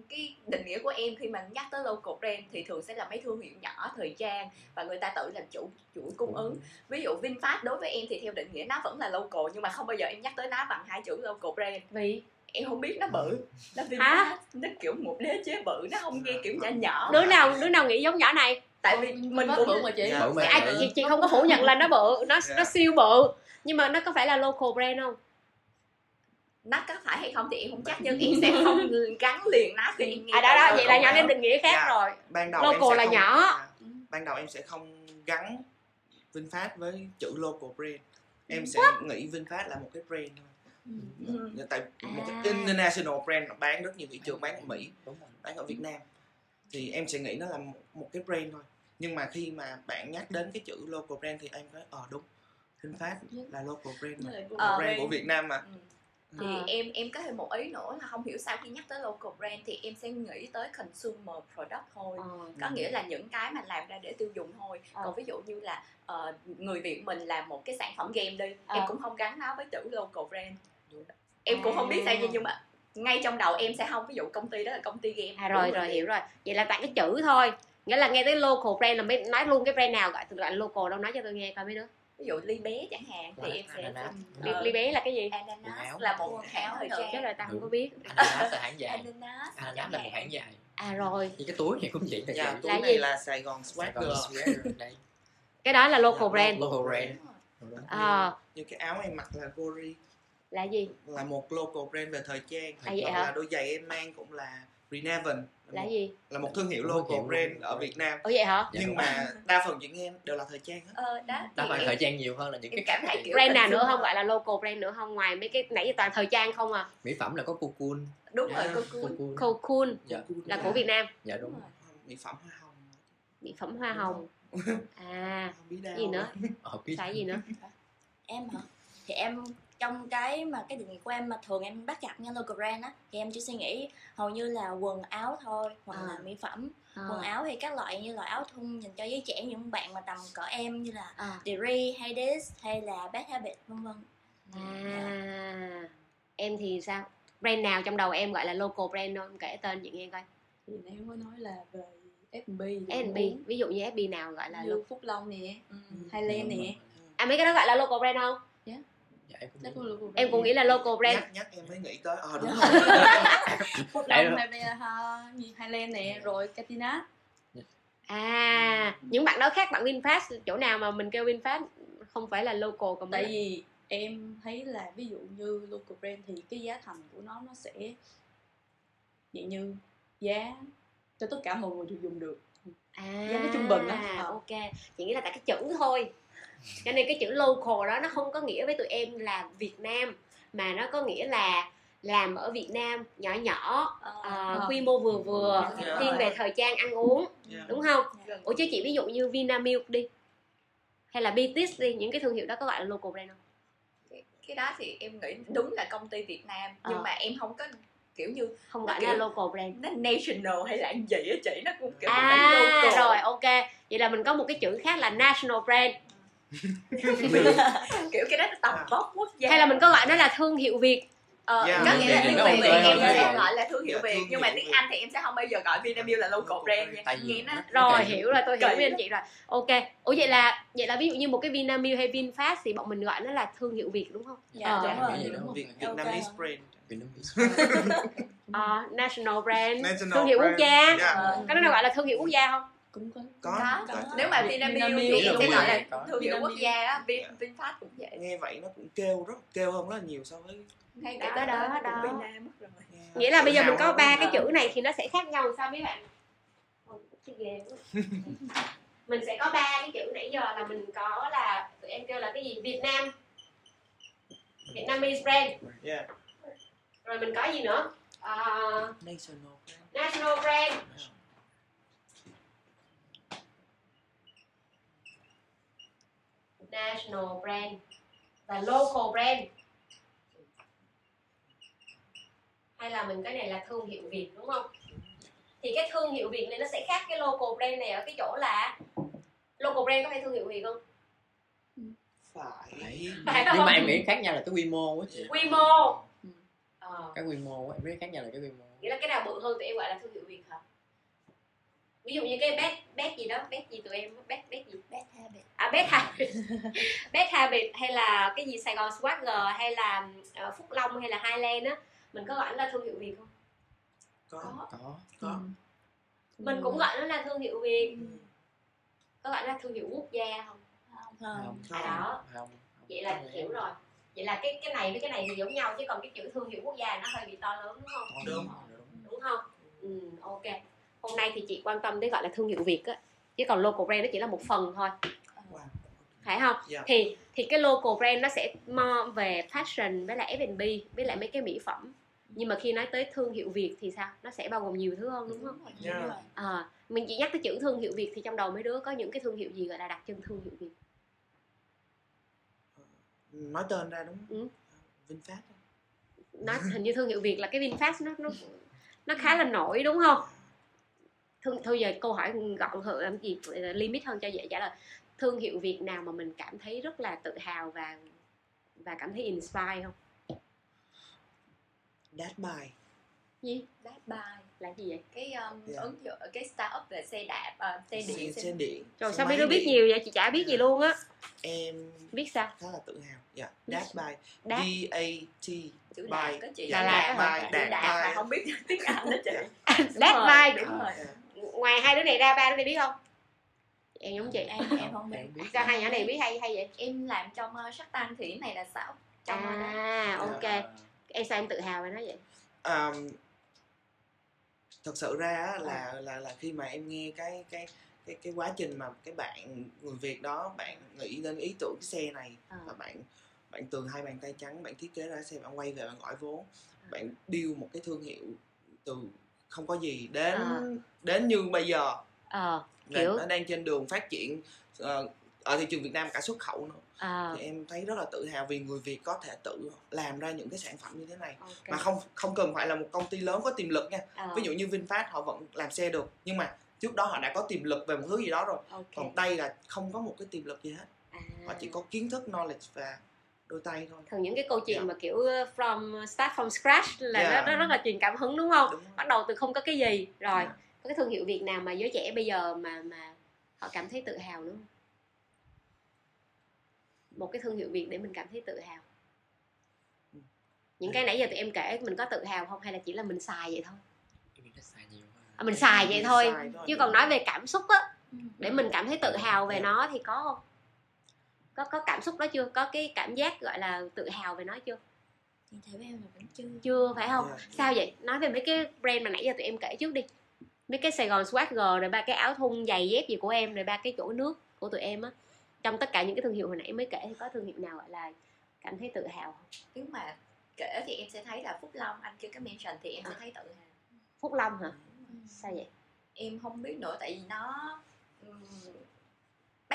cái định nghĩa của em khi mà nhắc tới local brand thì thường sẽ là mấy thương hiệu nhỏ thời trang và người ta tự làm chủ chuỗi cung ứng. Ví dụ VinFast đối với em thì theo định nghĩa nó vẫn là local nhưng mà không bao giờ em nhắc tới nó bằng hai chữ local brand. Vì? Em không biết nó bự. Nó? VinFast nó kiểu một đế chế bự nó không nghe kiểu nhỏ nhỏ. Đứa nào đứa nào nghĩ giống nhỏ này? Tại vì mình Có cũng bự mà chị. Dạ. Mà. à, chị, chị không có phủ nhận là nó bự nó Dạ. nó siêu bự. Nhưng mà nó có phải là local brand không nó có phải hay không thì em không chắc nhưng em sẽ không gắn liền nó khi em nghe à đó đó vậy là brand. nên định nghĩa khác Dạ. rồi ban đầu Local em sẽ là không, nhỏ. à, ban đầu em sẽ không gắn VinFast với chữ local brand em sẽ nghĩ VinFast là một cái brand thôi Ừ. tại một À. cái international brand nó bán rất nhiều thị trường bán ở Mỹ bán ở Việt Nam thì em sẽ nghĩ nó là một, một cái brand thôi nhưng mà khi mà bạn nhắc đến cái chữ local brand thì em nói ờ đúng VinFast là local brand mà Ờ, brand của Việt Nam mà Ừ. thì Ờ. em em có thêm một ý nữa là không hiểu sao khi nhắc tới local brand thì em sẽ nghĩ tới consumer product thôi. Ờ. có nghĩa là những cái mà làm ra để tiêu dùng thôi. Ờ. còn ví dụ như là ờ, người việt mình làm một cái sản phẩm game đi Ờ. em cũng không gắn nó với chữ local brand. Em cũng không biết sao nhưng mà ngay trong đầu em sẽ không ví dụ công ty đó là công ty game. À rồi rồi hiểu rồi. Vậy là tại cái chữ thôi. Nghĩa là nghe tới local brand là mới nói luôn cái brand nào gọi gọi là local đâu nói cho tôi nghe coi mấy đứa ví dụ ly bé chẳng hạn thì em sẽ Ananas. ly, ly bé là cái gì? Ananas là một Quần hãng áo thời trang chứ? là tao không có biết. Ananas là hãng dài. Ananas là một hạn. hãng dài. À rồi. Thì cái túi này cũng vậy dạ, túi Là này gì? là Sài Gòn Swagger cái đó là local brand. local brand. à, như cái áo em mặc là Gori là gì? Là một local brand về thời trang. À, Hoặc là đôi giày em mang cũng là Reneven là một, gì? Là một thương hiệu local brand ở. Việt Nam. Ủa vậy hả? Dạ, nhưng đúng mà đa phần chuyện em đều là thời trang hết ờ đó phải em, thời trang nhiều hơn là những em cái cảm thấy kiểu brand nào nữa không? gọi là local brand nữa không? Ngoài mấy cái nãy giờ toàn thời trang không à? Mỹ phẩm là có cocoon. Đúng rồi Dạ. cocoon. Cocoon. Dạ. Là của Việt Nam. Dạ đúng. Đúng rồi. mỹ phẩm hoa hồng. Mỹ phẩm hoa hồng. à. Gì nữa? Ờ xài gì nữa? Em hả? Thì em trong cái mà cái định nghĩa của em mà thường em bắt gặp nha local brand á thì em chỉ suy nghĩ hầu như là quần áo thôi hoặc À. là mỹ phẩm. À, quần áo thì các loại như là áo thun dành cho giới trẻ những bạn mà tầm cỡ em như là à. Dre, Hades hay là Bad Habit vân vân. À em thì sao? Brand nào trong đầu em gọi là local brand không kể tên chị nghe coi. Thì nãy mới nói là về F&B F&B ví dụ như FB nào gọi là như local Phúc Long nè Ừ. Highland nè. À mấy cái đó gọi là local brand không dạ em cũng cũng local em cũng brand. nghĩ là local brand nhắc nhắc em mới nghĩ tới ờ đúng Dạ. rồi Phúc Đấy Long rồi. hay là ha- gì Highland nè rồi Katina à những bạn đó khác bạn Vinfast chỗ nào mà mình kêu Vinfast không phải là local còn tại vì em thấy là ví dụ như local brand thì cái giá thành của nó nó sẽ dạng như giá cho tất cả mọi người đều dùng được à giá nó trung bình á. Ờ. ok chị nghĩ là tại cái chữ thôi cho nên cái chữ local đó nó không có nghĩa với tụi em là Việt Nam mà nó có nghĩa là làm ở Việt Nam nhỏ nhỏ Ờ. quy mô vừa vừa Dạ. thiên về thời trang ăn uống Dạ. đúng không gần ủa chứ chị ví dụ như Vinamilk đi hay là Bitis đi những cái thương hiệu đó có gọi là local brand không cái đó thì em nghĩ đúng là công ty Việt Nam nhưng Ờ. mà em không có kiểu như không gọi là local brand nó national hay là gì á chị nó cũng kiểu à local rồi ok vậy là mình có một cái chữ khác là national brand kiểu cái đó nó tầm vóc quốc gia. Hay là mình có gọi nó là thương hiệu việt. Ờ, Yeah. có nghĩa là Thì tiếng Việt ok em sẽ gọi là thương hiệu Dạ, Việt nhưng mà tiếng Việt. Anh thì em sẽ không bao giờ gọi Vinamilk là local brand nha. Nghe nó rồi hiểu rồi tôi hiểu với anh chị rồi. Ok. Ủa vậy là vậy là ví dụ như một cái Vinamilk hay Vinfast thì bọn mình gọi nó là thương hiệu Việt đúng không? Dạ Ờ. đúng rồi đúng Vietnamese brand. Vietnamese. Ờ, national brand. National thương hiệu quốc brand. gia. Dạ. Ờ, có nó gọi là thương hiệu quốc gia không cũng có có, Có. có. Nếu mà Vinamilk thì sẽ gọi là thương hiệu quốc gia á, Vin. Vinfast cũng vậy. nghe vậy nó cũng kêu rất kêu hơn rất là nhiều so với Ngay Đó, đó, đó đó. Vinam mất rồi. nghĩa là bây giờ mình có ba cái chữ này thì nó sẽ khác nhau sao mấy bạn mình sẽ có ba cái chữ nãy giờ là mình có là tụi em kêu là cái gì Việt Nam Vietnamese brand Yeah. rồi mình có gì nữa Ờ, National brand. national brand national brand và local brand. Hay là mình cái này là thương hiệu Việt đúng không? Thì cái thương hiệu Việt này nó sẽ khác cái local brand này ở cái chỗ là local brand có phải thương hiệu Việt không? Phải. Phải. Nhưng mà em nghĩ khác nhau là cái quy mô á chị. Quy mô. Ừ. ờ cái quy mô á, em nghĩ khác nhau là cái quy mô. Nghĩa là cái nào bự hơn tụi em gọi là thương hiệu Việt hả ví dụ như cái bét bét gì đó bét gì tụi em bét bét gì? Bad habit. à best habit. Best habit hay là cái gì Sài Gòn Swagger hay là ờ, Phúc Long hay là Highland á mình có gọi nó là thương hiệu Việt không? Có có. có mình cũng gọi nó là thương hiệu Việt. Ừ. có gọi nó là thương hiệu quốc gia không? Không. không à đó. không vậy là hiểu rồi. Vậy là cái cái này với cái này thì giống nhau chứ còn cái chữ thương hiệu quốc gia nó hơi bị to lớn đúng không? Đúng. đúng không? Ừ ok hôm nay thì chị quan tâm đến gọi là thương hiệu Việt á chứ còn local brand nó chỉ là một phần thôi Wow. phải không Dạ. thì thì cái local brand nó sẽ mo về fashion với lại F&B với lại mấy cái mỹ phẩm nhưng mà khi nói tới thương hiệu Việt thì sao nó sẽ bao gồm nhiều thứ hơn đúng không Yeah. đúng rồi. à, mình chỉ nhắc tới chữ thương hiệu Việt thì trong đầu mấy đứa có những cái thương hiệu gì gọi là đặc trưng thương hiệu Việt nói tên ra đúng Ừ. Vinfast nó hình như thương hiệu Việt là cái Vinfast nó nó nó khá là nổi đúng không thương thôi giờ câu hỏi gọn hơn làm gì limit hơn cho dễ trả lời thương hiệu Việt nào mà mình cảm thấy rất là tự hào và và cảm thấy inspire không That by gì Bad buy. là gì vậy Cái um, Dạ. ứng dụng cái startup về xe đạp, ờ, xe điện, xe xe điện rồi sao mấy đứa biết nhiều vậy chị chả biết gì luôn á em biết sao khá là tự hào dạ That by. D A T chữ By. đạt có chị hả? hả? Đạt Đạt By. mà không biết tiếng Anh đó chị Dạ. Rồi, By. đúng rồi Dạ. Ngoài hai đứa này ra ba đứa này biết không? Em giống chị. Em em không biết. sao hai nhỏ này biết hay hay vậy? Em làm trong uh, Tank thì cái này là sao trong đó. à ok. À, em sao em tự hào về nó vậy? Um, thật sự ra á, là là là khi mà em nghe cái cái cái cái quá trình mà cái bạn người Việt đó bạn nghĩ đến ý tưởng cái xe này Ờ. và bạn bạn từ hai bàn tay trắng bạn thiết kế ra xe bạn quay về bạn gọi vốn bạn điêu một cái thương hiệu từ không có gì đến Ờ. đến như bây giờ. Là Kiểu- nó đang trên đường phát triển ờ, ở thị trường Việt Nam cả xuất khẩu nữa. Ờ. Thì em thấy rất là tự hào vì người Việt có thể tự làm ra những cái sản phẩm như thế này. Ok. Mà không không cần phải là một công ty lớn có tiềm lực nha. Ờ, ví dụ như Vinfast họ vẫn làm xe được nhưng mà trước đó họ đã có tiềm lực về một thứ gì đó rồi. Ok. Còn đây là không có một cái tiềm lực gì hết. À. họ chỉ có kiến thức knowledge và đôi tay thôi thường những cái câu chuyện Dạ. mà kiểu from start from scratch là Dạ. nó, nó rất là truyền cảm hứng đúng không đúng bắt đầu từ không có cái gì rồi Dạ. có cái thương hiệu Việt nào mà giới trẻ bây giờ mà mà họ cảm thấy tự hào nữa không? một cái thương hiệu Việt để mình cảm thấy tự hào Ừ. những cái nãy giờ tụi em kể mình có tự hào không hay là chỉ là mình xài vậy thôi nó xài nhiều à, mình xài vậy Mình thôi xài thôi. chứ còn nói về cảm xúc á Ừ. để mình cảm thấy tự hào về nó thì có không có có cảm xúc đó chưa? Có cái cảm giác gọi là tự hào về nó chưa? Thì theo em là vẫn chưa. chưa phải không? Dạ. sao vậy? Nói về mấy cái brand mà nãy giờ tụi em kể trước đi. Mấy cái Sài Gòn Swagger rồi ba cái áo thun giày dép gì của em rồi ba cái chỗ nước của tụi em á. Trong tất cả những cái thương hiệu hồi nãy mới kể thì có thương hiệu nào gọi là cảm thấy tự hào không? Nếu mà kể thì em sẽ thấy là Phúc Long anh kêu cái mention thì em sẽ thấy tự hào. Phúc Long hả? Sao vậy? Em không biết nữa tại vì nó ừm,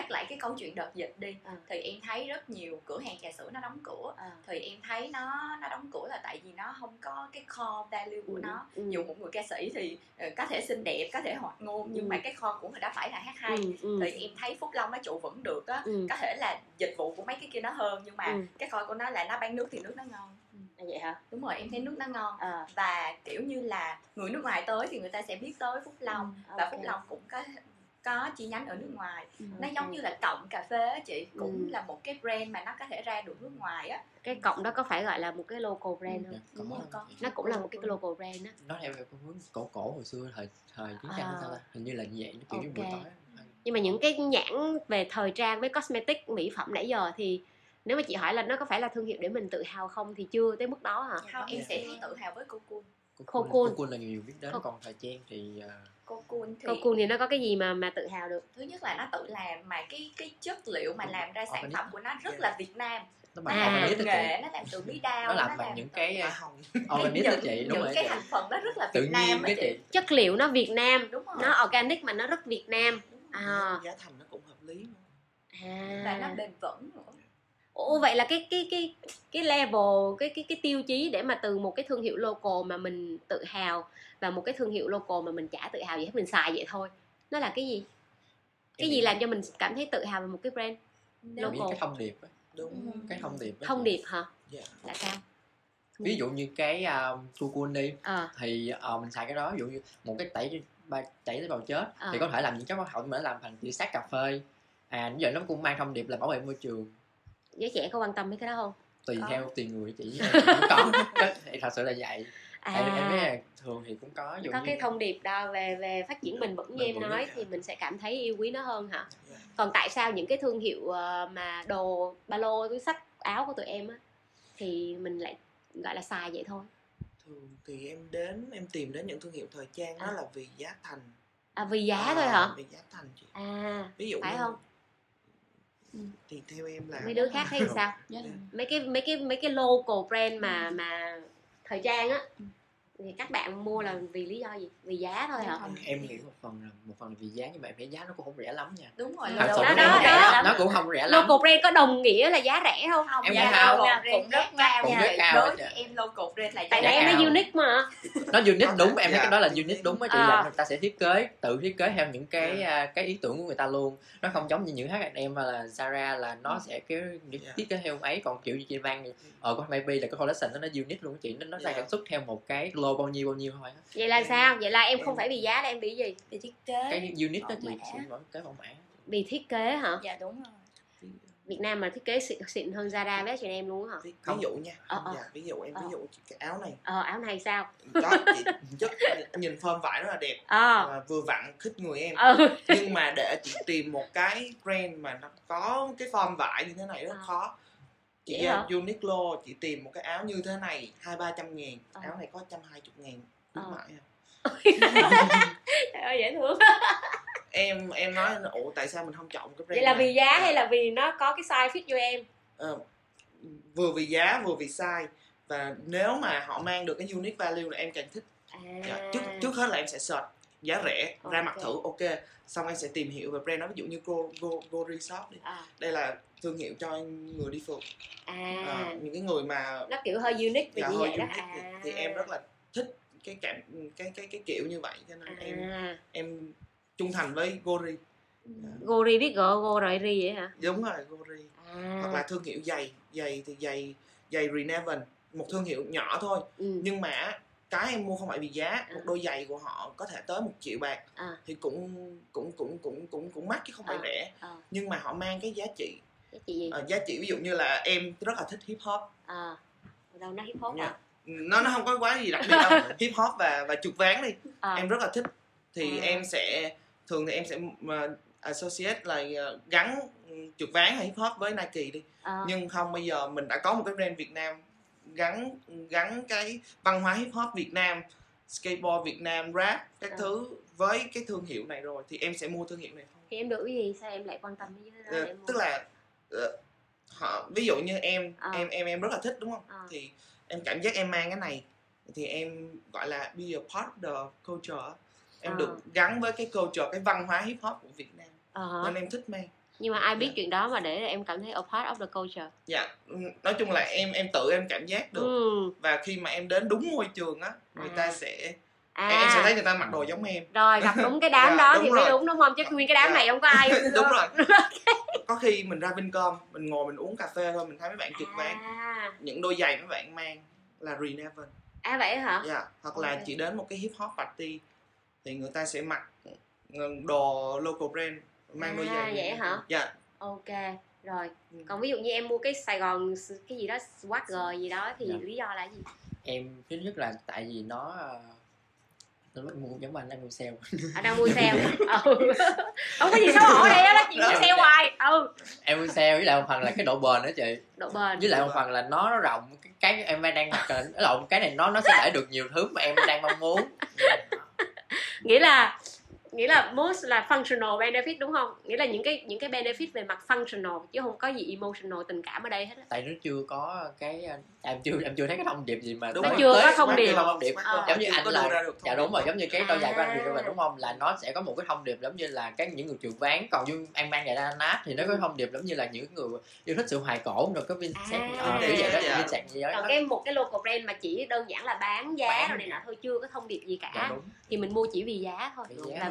bắt lại cái câu chuyện đợt dịch đi. À. thì em thấy rất nhiều cửa hàng trà sữa nó đóng cửa. À. thì em thấy nó nó đóng cửa là tại vì nó không có cái core value của nó. ừ. dù một người ca sĩ thì ờ, có thể xinh đẹp có thể hoạt ngôn nhưng Ừ. mà cái core của người đó phải là hát hay. Ừ, ừ, thì em thấy Phúc Long nó trụ vững được á. Ừ, có thể là dịch vụ của mấy cái kia nó hơn nhưng mà Ừ. cái core của nó là nó bán nước thì nước nó ngon. À, vậy hả? Đúng rồi em thấy nước nó ngon. Ờ và kiểu như là người nước ngoài tới thì người ta sẽ biết tới Phúc Long. Ừ, và ok. Phúc Long cũng có có chi nhánh ở nước ngoài. Nó Ok. giống như là cộng cà phê á chị cũng Ừ. là một cái brand mà nó có thể ra được nước ngoài á. Cái cộng đó có phải gọi là một cái local brand không? Dạ, Đúng có. nó cũng là một cái local brand á. Nó theo cái hướng cổ cổ hồi xưa thời thời chiến tranh À. sao ta? Hình như là như vậy nó kiểu như buổi tối nhưng mà những cái nhãn về thời trang với cosmetic mỹ phẩm nãy giờ thì nếu mà chị hỏi là nó có phải là thương hiệu để mình tự hào không thì chưa tới mức đó hả? Không em Dạ. sẽ thấy tự hào với Cocoon. Cocoon. Cocoon. Là nhiều biết đến còn thời trang thì à, Cocoon thì Cocoon thì nó có cái gì mà mà tự hào được? Thứ nhất là nó tự làm mà cái cái chất liệu mà làm ra sản phẩm của nó rất là Việt Nam. Nó bằng À, nó làm nghệ nó làm từ bí đao nó làm bằng những từ- cái hồng organic đó những, chị đúng những rồi. cái thành phần nó rất là tự Việt Nam cái chị. chị. Chất liệu nó Việt Nam đúng rồi. nó organic mà nó rất Việt Nam. À, giá thành nó cũng hợp lý nữa. và nó à. bền vững nữa. Ủa vậy là cái cái cái cái level cái cái cái tiêu chí để mà từ một cái thương hiệu local mà mình tự hào và một cái thương hiệu local mà mình chả tự hào gì hết mình xài vậy thôi. Nó là cái gì? Cái Em gì làm cho mình cảm thấy tự hào về một cái brand Nếu local. cái thông điệp á đúng cái thông điệp á thông điệp hả? Dạ. Là sao? Ví dụ như cái uh, Cocoon đi ờ. thì ờ, mình xài cái đó ví dụ như một cái tẩy ba tẩy tế bào chết Ờ. thì có thể làm những cái hoạt động mình làm thành thị sát cà phê. À bây giờ nó cũng mang thông điệp là bảo vệ môi trường. Giới trẻ có quan tâm mấy cái đó không? Tùy Có. theo tùy người chị có. Thì thật sự là vậy à. Em, em thấy là thường thì cũng có có như cái thông điệp đó về về phát triển bền vững như em nói thì mình sẽ cảm thấy yêu quý nó hơn hả? Còn tại sao những cái thương hiệu ờ, mà đồ ba lô túi sách áo của tụi em á thì mình lại gọi là xài vậy thôi? Thường thì em đến em tìm đến những thương hiệu thời trang đó À. là vì giá thành. À vì giá À, thôi hả? vì giá thành chị. À ví dụ phải như, không? Thì theo em là mấy đứa khác thấy sao? Dạ. mấy cái mấy cái mấy cái local brand mà mà thời trang á. Ừ thì các bạn mua là vì lý do gì vì giá thôi hả em nghĩ một phần là một phần là vì giá nhưng mà em thấy giá nó cũng không rẻ lắm nha đúng rồi Đó, Thật lâu sự lâu đó, nó đó, rẻ đó. lắm. nó cũng không rẻ lắm local brand có đồng nghĩa là giá rẻ không không Em giá local Cũng rất cao cao nha. Cũng rất cao đối với chị. em local brand là tại em cao. nó unique mà nó unique đúng em thấy dạ. cái đó là unique đúng á chị À. là người ta sẽ thiết kế tự thiết kế theo những cái à, cái ý tưởng của người ta luôn nó không giống như những H&M hay là Zara là nó sẽ cái những Dạ. thiết kế theo ấy còn kiểu như chị Văn ở có maybe là cái collection nó nó unique luôn chị nó nó Dạ. sản xuất theo một cái lô bao nhiêu bao nhiêu thôi á. vậy là Em- sao? Vậy là em không em- phải vì giá là em vì gì? Về thiết kế. Cái unique đó chị chị nói cái mẫu mã. Vì thiết kế hả? Dạ đúng rồi. Việt Nam mà thiết kế xịn, xịn hơn Zara với H&M luôn á hả? Ví, ví dụ nha. Ờ, ờ. dạ, ví dụ em ví Ờ. dụ cái áo này. Ờ áo này sao? Có chị chất nhìn form vải rất là đẹp. Ờ. Và vừa vặn khích người em. Ờ nhưng mà để chị tìm một cái brand mà nó có cái form vải như thế này rất À. khó chị hả? Uniqlo chị tìm một cái áo như thế này hai ba trăm ngàn Ờ. áo này có trăm hai chục ngàn Ờ. mãi à. Trời ơi dễ thương em em nói ủa tại sao mình không chọn cái brand vậy là này? vì giá À, hay là vì nó có cái size fit cho em ờ, vừa vì giá vừa vì size và nếu mà họ mang được cái unique value là em càng thích à Dạ, trước trước hết là em sẽ search giá rẻ ra mặt thử ok. Xong em sẽ tìm hiểu về brand đó ví dụ như Go Go Go Shop đi. À, đây là thương hiệu cho người đi phượt. À. Ờ, những cái người mà nó kiểu hơi unique vì dạ, vậy đó. thì, à. thì em rất là thích cái cảm cái cái cái kiểu như vậy cho nên em à. em trung thành với Gori Gori biết gỡ go rồi ri vậy hả? Đúng rồi Gori à. Hoặc là thương hiệu giày giày thì giày giày Reneven một thương hiệu nhỏ thôi. Ừ. nhưng mà cái em mua không phải vì giá À. một đôi giày của họ có thể tới một triệu bạc À. thì cũng cũng cũng cũng cũng cũng mắc chứ không phải À. rẻ à. nhưng mà họ mang cái giá trị cái chị gì Ờ, giá trị ví dụ như là em rất là thích hip hop à đâu nó hip hop Dạ. à, nó nó không có quá gì đặc biệt đâu hip hop và và chuột ván đi à. em rất là thích thì À. em sẽ thường thì em sẽ uh, associate là uh, gắn chuột ván hay hip hop với Nike đi à. nhưng không bây giờ mình đã có một cái brand Việt Nam gắn gắn cái văn hóa hip hop Việt Nam skateboard Việt Nam rap các À. thứ với cái thương hiệu này rồi thì em sẽ mua thương hiệu này thôi thì em được cái gì sao em lại quan tâm cái đó Ờ, tức là ờ, họ ví dụ như em À. em em em rất là thích đúng không À. thì em cảm giác em mang cái này thì em gọi là be a part of the culture em À. được gắn với cái culture cái văn hóa hip hop của Việt Nam Ờ, nên em thích mang nhưng mà ai biết Dạ. chuyện đó mà để em cảm thấy a part of the culture dạ ừ, nói chung là em em tự em cảm giác được ừ. và khi mà em đến đúng môi trường á người À. ta sẽ à em sẽ thấy người ta mặc đồ giống em rồi gặp đúng cái đám Dạ, đó đúng thì mới rồi. đúng đúng không chứ nguyên cái đám Dạ. này không có ai đúng rồi có khi mình ra Vincom mình ngồi mình uống cà phê thôi mình thấy mấy bạn trực ván à những đôi giày mấy bạn mang là Reneven à vậy hả dạ hoặc là Ok. chị đến một cái hip hop party thì người ta sẽ mặc ừ, đồ local brand mang đôi À, giày. vậy hả? dạ. Ok rồi. Ừ. còn ví dụ như em mua cái Sài Gòn cái gì đó Swagger gì đó thì Dạ. lý do là gì? Em thứ nhất là tại vì nó ờ, nó mua giống anh đang mua sale. Ở đang mua sale. Ừ. không có gì xấu hổ đây đó chị mua sale hoài. Ừ. Em mua sale với lại một phần là cái độ bền đó chị. Độ bền. Với lại một phần là nó, nó rộng. Cái, cái em đang rộng cái này nó nó sẽ để được nhiều thứ mà em đang mong muốn. Nghĩa là nghĩa là most là functional benefit đúng không nghĩa là những cái những cái benefit về mặt functional chứ không có gì emotional tình cảm ở đây hết á. tại nó chưa có cái ờ, em chưa em chưa thấy cái thông điệp gì mà Đúng Nó tới- chưa có thông điệp. không thông điệp Swagger giống như anh có là ra được dạ đúng rồi giống như cái đôi giày của anh À. Việt mình đúng không là nó sẽ có một cái thông điệp giống như là các những người trượt ván còn như em mang giày Adidas thì nó có thông điệp giống như là những người yêu thích sự hoài cổ rồi có Vincent À. ờ, kiểu vậy đó Dạ. Vincent gì đó còn cái một cái local brand mà chỉ đơn giản là bán giá rồi này nọ thôi chưa có thông điệp gì cả dạ thì mình mua chỉ vì giá là thôi.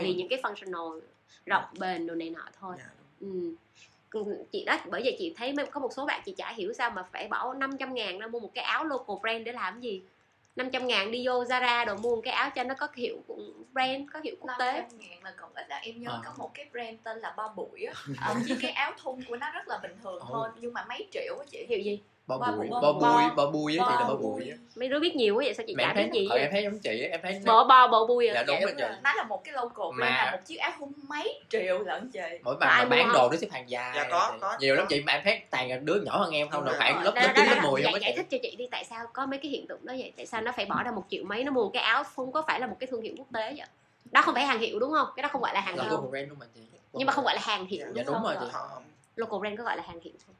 Vì những cái functional rộng bền đồ này nọ thôi. Dạ, đúng. ừ. Chị đó bởi vậy chị thấy có một số bạn chị chả hiểu sao mà phải bỏ 500 ngàn ra mua một cái áo local brand để làm gì. 500 ngàn đi vô Zara đồ mua một cái áo cho nó có hiệu brand có hiệu quốc tế. 500 ngàn là còn ít là em nhớ Ờ. có một cái brand tên là Ba Bụi á. Ờ, chỉ cái áo thun của nó rất là bình thường thôi nhưng mà mấy triệu á chị. Hiệu gì bao Ba bụi bụi. bao bụi Bo- bao bụi á chị là Bo bao bụi bụi. á. Mấy đứa biết nhiều quá vậy sao chị chả biết gì ờ, em thấy giống chị em thấy bò bò bò bùi à? Dạ, đúng Dạ, rồi chị. nó là một cái local brand Mà- là một chiếc áo thun mấy triệu lận chị. Mỗi bạn mà bán đồ nó xếp hàng dài Dạ, có, có, nhiều lắm chị mà em thấy toàn là đứa nhỏ hơn em không đâu khoảng lớp lớp chín lớp mười không giải, chị. thích cho chị đi tại sao có mấy cái hiện tượng đó vậy? Tại sao nó phải bỏ ra một triệu mấy nó mua cái áo không có phải là một cái thương hiệu quốc tế vậy? Đó không phải hàng hiệu đúng không? Cái đó không gọi là hàng hiệu nhưng mà không gọi là hàng hiệu dạ đúng đúng rồi chị. Họ local brand có gọi là hàng hiệu. không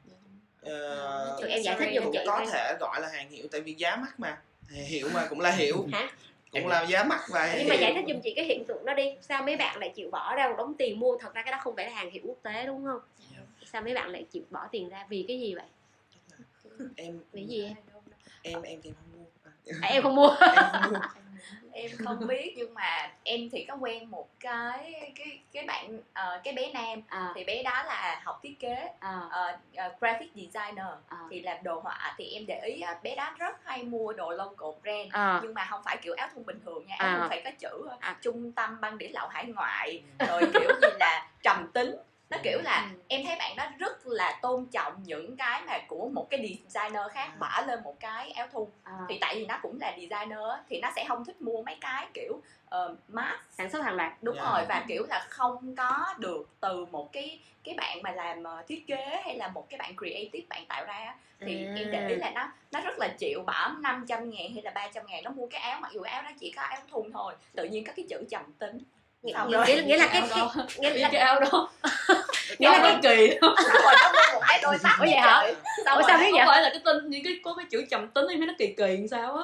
ờ, Tụi em giải thích cũng chị có thể gọi là hàng hiệu tại vì giá mắc mà. Hiệu mà cũng là hiệu. Hả? Cũng là giá mắc và nhưng mà giải thích giùm chị cái hiện tượng đó đi. Sao mấy bạn lại chịu bỏ ra một đống tiền mua? Thật ra cái đó không phải là hàng hiệu quốc tế đúng không? Sao mấy bạn lại chịu bỏ tiền ra? Vì cái gì vậy? Em vì gì em? Em em thì không mua. À, em không mua. Em không mua em không biết nhưng mà em thì có quen một cái cái cái bạn ờ, cái bé nam. À, thì bé đó là học thiết kế à, ờ, ờ, graphic designer. À, thì làm đồ họa thì em để ý á, bé đó rất hay mua đồ local brand à. nhưng mà không phải kiểu áo thun bình thường nha áo À. thun phải có chữ À. trung tâm băng đĩa lậu hải ngoại rồi kiểu gì là trầm tính nó kiểu là Ừ. em thấy bạn đó rất là tôn trọng những cái mà của một cái designer khác bả lên một cái áo thun à. thì tại vì nó cũng là designer á, thì nó sẽ không thích mua mấy cái kiểu uh, mass sản xuất hàng loạt đúng Dạ. rồi và kiểu là không có được từ một cái cái bạn mà làm ờ, thiết kế hay là một cái bạn creative bạn tạo ra thì À. em để ý là nó nó rất là chịu bỏ 500 ngàn hay là 300 ngàn nó mua cái áo mặc dù áo đó chỉ có áo thun thôi tự nhiên có cái chữ trầm tính nghĩa, nghĩa, rồi. nghĩa, là cái, cái nghĩa là cái áo đó nghĩa là cái kỳ đó một cái đôi tóc Ủa vậy hả? Ủa sao rồi biết không vậy? phải là cái tin những cái có cái chữ trầm tính em thấy nó kỳ kỳ sao á.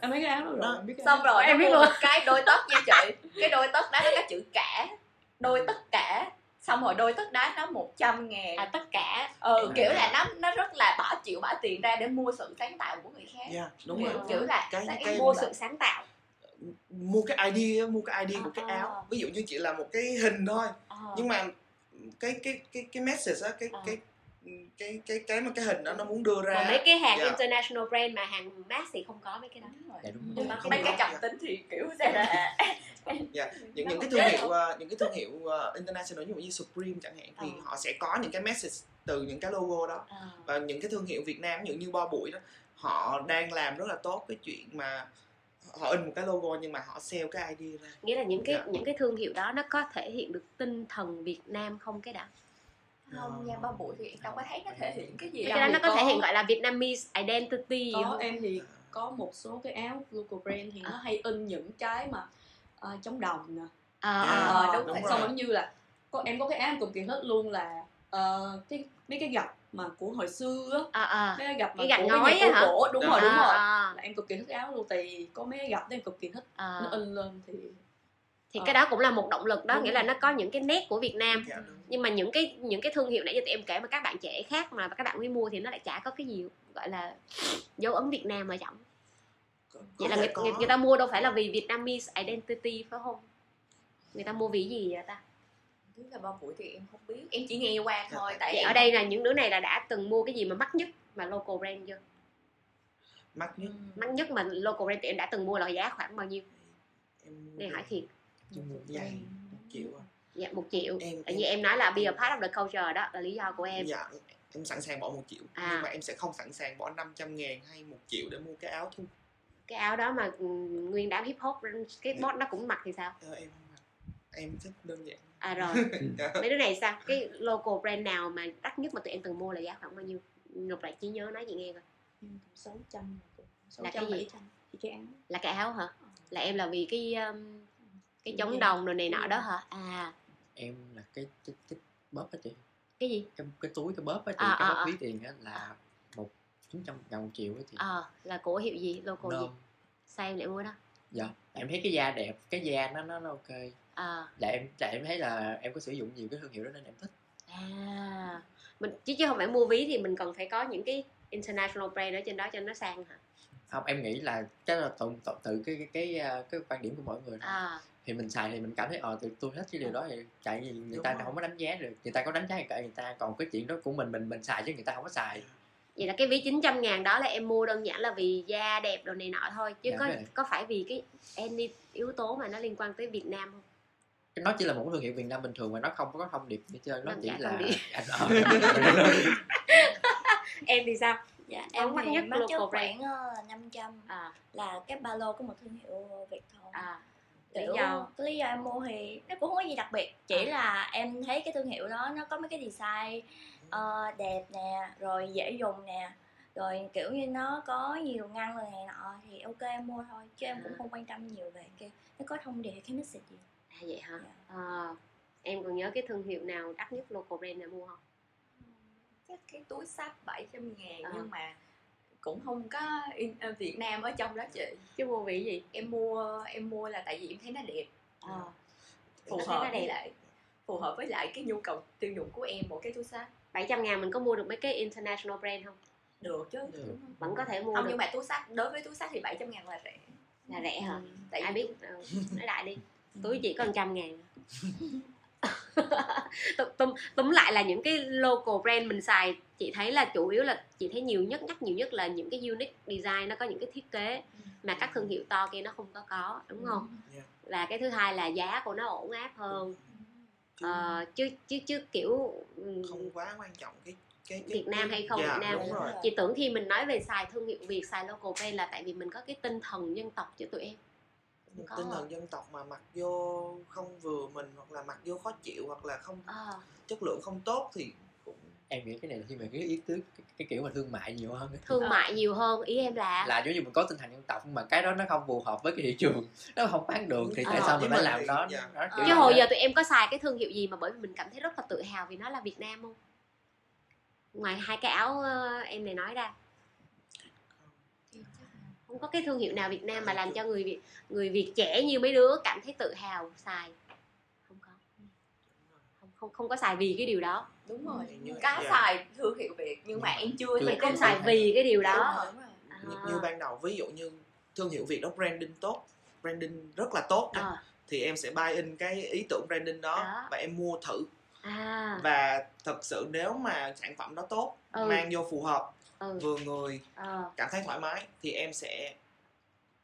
Em thấy cái áo đó rồi biết cái xong rồi Em biết luôn. cái đôi tất nha chị. Cái đôi tất đó nó có chữ cả. Đôi tất cả. Xong rồi đôi tất đá nó 100 ngàn. À, tất cả. Ừ kiểu là nó nó rất là bỏ chịu bỏ tiền ra để mua sự sáng tạo của người khác. Dạ đúng kiểu, rồi. kiểu là cái cái mua sự sáng tạo mua cái idea mua cái idea của cái À. áo ví dụ như chỉ là một cái hình thôi à. nhưng mà cái cái cái cái message á cái À. cái cái cái cái mà cái hình đó nó muốn đưa ra còn mấy cái hàng Dạ. international brand mà hàng mass thì không có mấy cái đó dạ đúng mà không mấy cái trầm tính thì kiểu sẽ là những những cái thương hiệu ờ, những cái thương hiệu ờ, international dụ như Supreme chẳng hạn thì Ờ. họ sẽ có những cái message từ những cái logo đó à. và những cái thương hiệu Việt Nam dụ như Bo Bụi đó họ đang làm rất là tốt cái chuyện mà họ in một cái logo nhưng mà họ sell cái idea ra nghĩa là những cái Dạ. những cái thương hiệu đó nó có thể hiện được tinh thần Việt Nam không cái đã không nha ba buổi thì em đâu có thấy nó thể hiện cái gì cái đâu đó nó có có- thể hiện gọi là Vietnamese identity có không? em thì có một số cái áo local brand thì nó À. hay in những cái mà ờ, chống đồng nè à, Dạ. à, Ờ, đúng đúng rồi. xong giống như là có em có cái áo em cực kỳ thích luôn là ờ, cái mấy cái gạch mà của hồi xưa á à, à. mấy cái gạch mà Cái gạch của ngói nhà á hả? cổ đúng Dạ. rồi đúng à, rồi à, là em cực kỳ thích áo luôn tại vì có mấy cái gạch đó em cực kỳ thích à. nó in lên thì thì Ờ. cái đó cũng là một động lực đó Đúng nghĩa là rồi. nó có những cái nét của Việt Nam dạ, nhưng mà những cái những cái thương hiệu nãy giờ tụi em kể mà các bạn trẻ khác mà các bạn mới mua thì nó lại chả có cái gì gọi là dấu ấn Việt Nam ở trong vậy là người, người, người ta mua đâu phải là vì Vietnamese identity phải không người ta mua vì gì vậy ta Thứ là ba buổi thì em không biết em chỉ nghe qua thôi tại vậy em ở đây là những đứa này là đã từng mua cái gì mà mắc nhất mà local brand chưa? Mắc nhất? Mắc nhất mà local brand thì em đã từng mua là giá khoảng bao nhiêu? Em đây hỏi thiệt. giày một triệu à. dạ một triệu. Em tại vì em nói là be a part of the culture đó là lý do của em. Dạ em sẵn sàng bỏ một triệu. À. nhưng mà em sẽ không sẵn sàng bỏ 500 ngàn hay một triệu để mua cái áo thu. Cái áo đó mà nguyên đám hip hop skateboard nó cũng mặc thì sao? Ờ, em không mặc. Em thích đơn giản à rồi. Mấy đứa này sao? Cái local brand nào mà đắt nhất mà tụi em từng mua là giá khoảng bao nhiêu? Nộp lại trí nhớ nói chị nghe coi. Sáu trăm sáu Là trăm cái gì? bảy trăm thì cái áo. Là cái áo hả? Là em là vì cái um, cái chống gì? đồng rồi này nọ đó hả? À. Em là cái cái, cái bóp á chị. Cái gì? Cái, cái túi cái bóp á chị À, cái à, bóp à. ví tiền á là một chín trăm gần một triệu á chị. Ờ là của hiệu gì? Local gì? Nôm. sao em lại mua đó? Dạ em thấy cái da đẹp cái da nó nó, nó ok à là em là em thấy là em có sử dụng nhiều cái thương hiệu đó nên em thích. À. Mình chứ chứ không phải mua ví thì mình còn phải có những cái international brand ở trên đó cho nó sang hả? Không em nghĩ là cái là tự, tự, tự cái cái cái à, cái quan điểm của mỗi người thôi. À thì mình xài thì mình cảm thấy ờ tôi thích cái điều đó thì chạy gì người Đúng ta rồi. không có đánh giá được người ta có đánh giá thì kệ người ta còn cái chuyện đó của mình mình mình xài chứ người ta không có xài. Vậy là cái ví 900 ngàn đó là em mua đơn giản là vì da đẹp đồ này nọ thôi chứ Dạ, có này. có phải vì cái any yếu tố mà nó liên quan tới Việt Nam không nó chỉ là một cái thương hiệu Việt Nam bình thường mà nó không có thông điệp gì chơi nó chỉ là anh ờ, em thì sao? Dạ em mắc nhất mắc nhất khoảng năm trăm à. là cái ba lô của một thương hiệu Việt thôi. À lý kiểu do? cái lý do em mua thì nó cũng không có gì đặc biệt chỉ là em thấy cái thương hiệu đó nó có mấy cái design ờ, đẹp nè rồi dễ dùng nè rồi kiểu như nó có nhiều ngăn rồi này nọ thì ok em mua thôi chứ em cũng không quan tâm nhiều về cái nó có thông điệp hay cái message gì à vậy hả? Dạ. à, em còn nhớ cái thương hiệu nào đắt nhất local brand nào mua không? Chắc cái túi sách 700 ngàn À. nhưng mà cũng không có in, ờ, Việt Nam ở trong đó chị. Chứ mua vì gì? Em mua em mua là tại vì em thấy nó đẹp. À, phù Em thấy hợp nó với đẹp. lại phù hợp với lại cái nhu cầu tiêu dùng của em một cái túi sách 700 ngàn mình có mua được mấy cái international brand không? Được chứ. Được. vẫn có thể mua không được. nhưng mà túi sách đối với túi sách thì 700 ngàn là rẻ. Là rẻ hả? Tại ai vì biết? ừ, nói đại đi túi chỉ có 100 ngàn. Tụm- tụm tóm lại là những cái local brand mình xài chị thấy là chủ yếu là chị thấy nhiều nhất nhắc nhiều nhất là những cái unique design nó có những cái thiết kế mà các thương hiệu to kia nó không có có đúng không? Dạ. là cái thứ hai là giá của nó ổn áp hơn. Chứ Ờ, chứ chứ chứ kiểu không quá quan trọng cái cái, cái Việt Nam hay không dạ, Việt Nam. chị tưởng khi mình nói về xài thương hiệu Việt xài local brand là tại vì mình có cái tinh thần dân tộc cho tụi em một có tinh không? thần dân tộc mà mặc vô không vừa mình hoặc là mặc vô khó chịu hoặc là không Ờ, chất lượng không tốt thì cũng em nghĩ cái này là khi mà cái ý tứ cái, cái kiểu mà thương mại nhiều hơn thương Ờ. mại nhiều hơn ý em là là giống như mình có tinh thần dân tộc nhưng mà cái đó nó không phù hợp với cái thị trường nó không bán được thì tại Ờ, sao mình phải làm thì- đó, dạ. đó Ờ. kiểu chứ hồi đó. giờ tụi em có xài cái thương hiệu gì mà bởi vì mình cảm thấy rất là tự hào vì nó là Việt Nam không ngoài hai cái áo ờ, em này nói ra không có cái thương hiệu nào Việt Nam mà làm cho người Việt người Việt trẻ như mấy đứa cảm thấy tự hào xài? Không có. Không không không có xài vì cái điều đó. Đúng rồi Thì như- cá dạ. xài thương hiệu việt nhưng mà em chưa mình không có xài vì cái điều đó. Đúng rồi, đúng rồi. À, như, như ban đầu ví dụ như thương hiệu Việt đó branding tốt branding rất là tốt ờ, thì em sẽ buy in cái ý tưởng branding đó, Đó. và em mua thử. À. Và thật sự nếu mà sản phẩm đó tốt Ừ. mang vô phù hợp ừ. Vừa người ờ, cảm thấy thoải mái thì em sẽ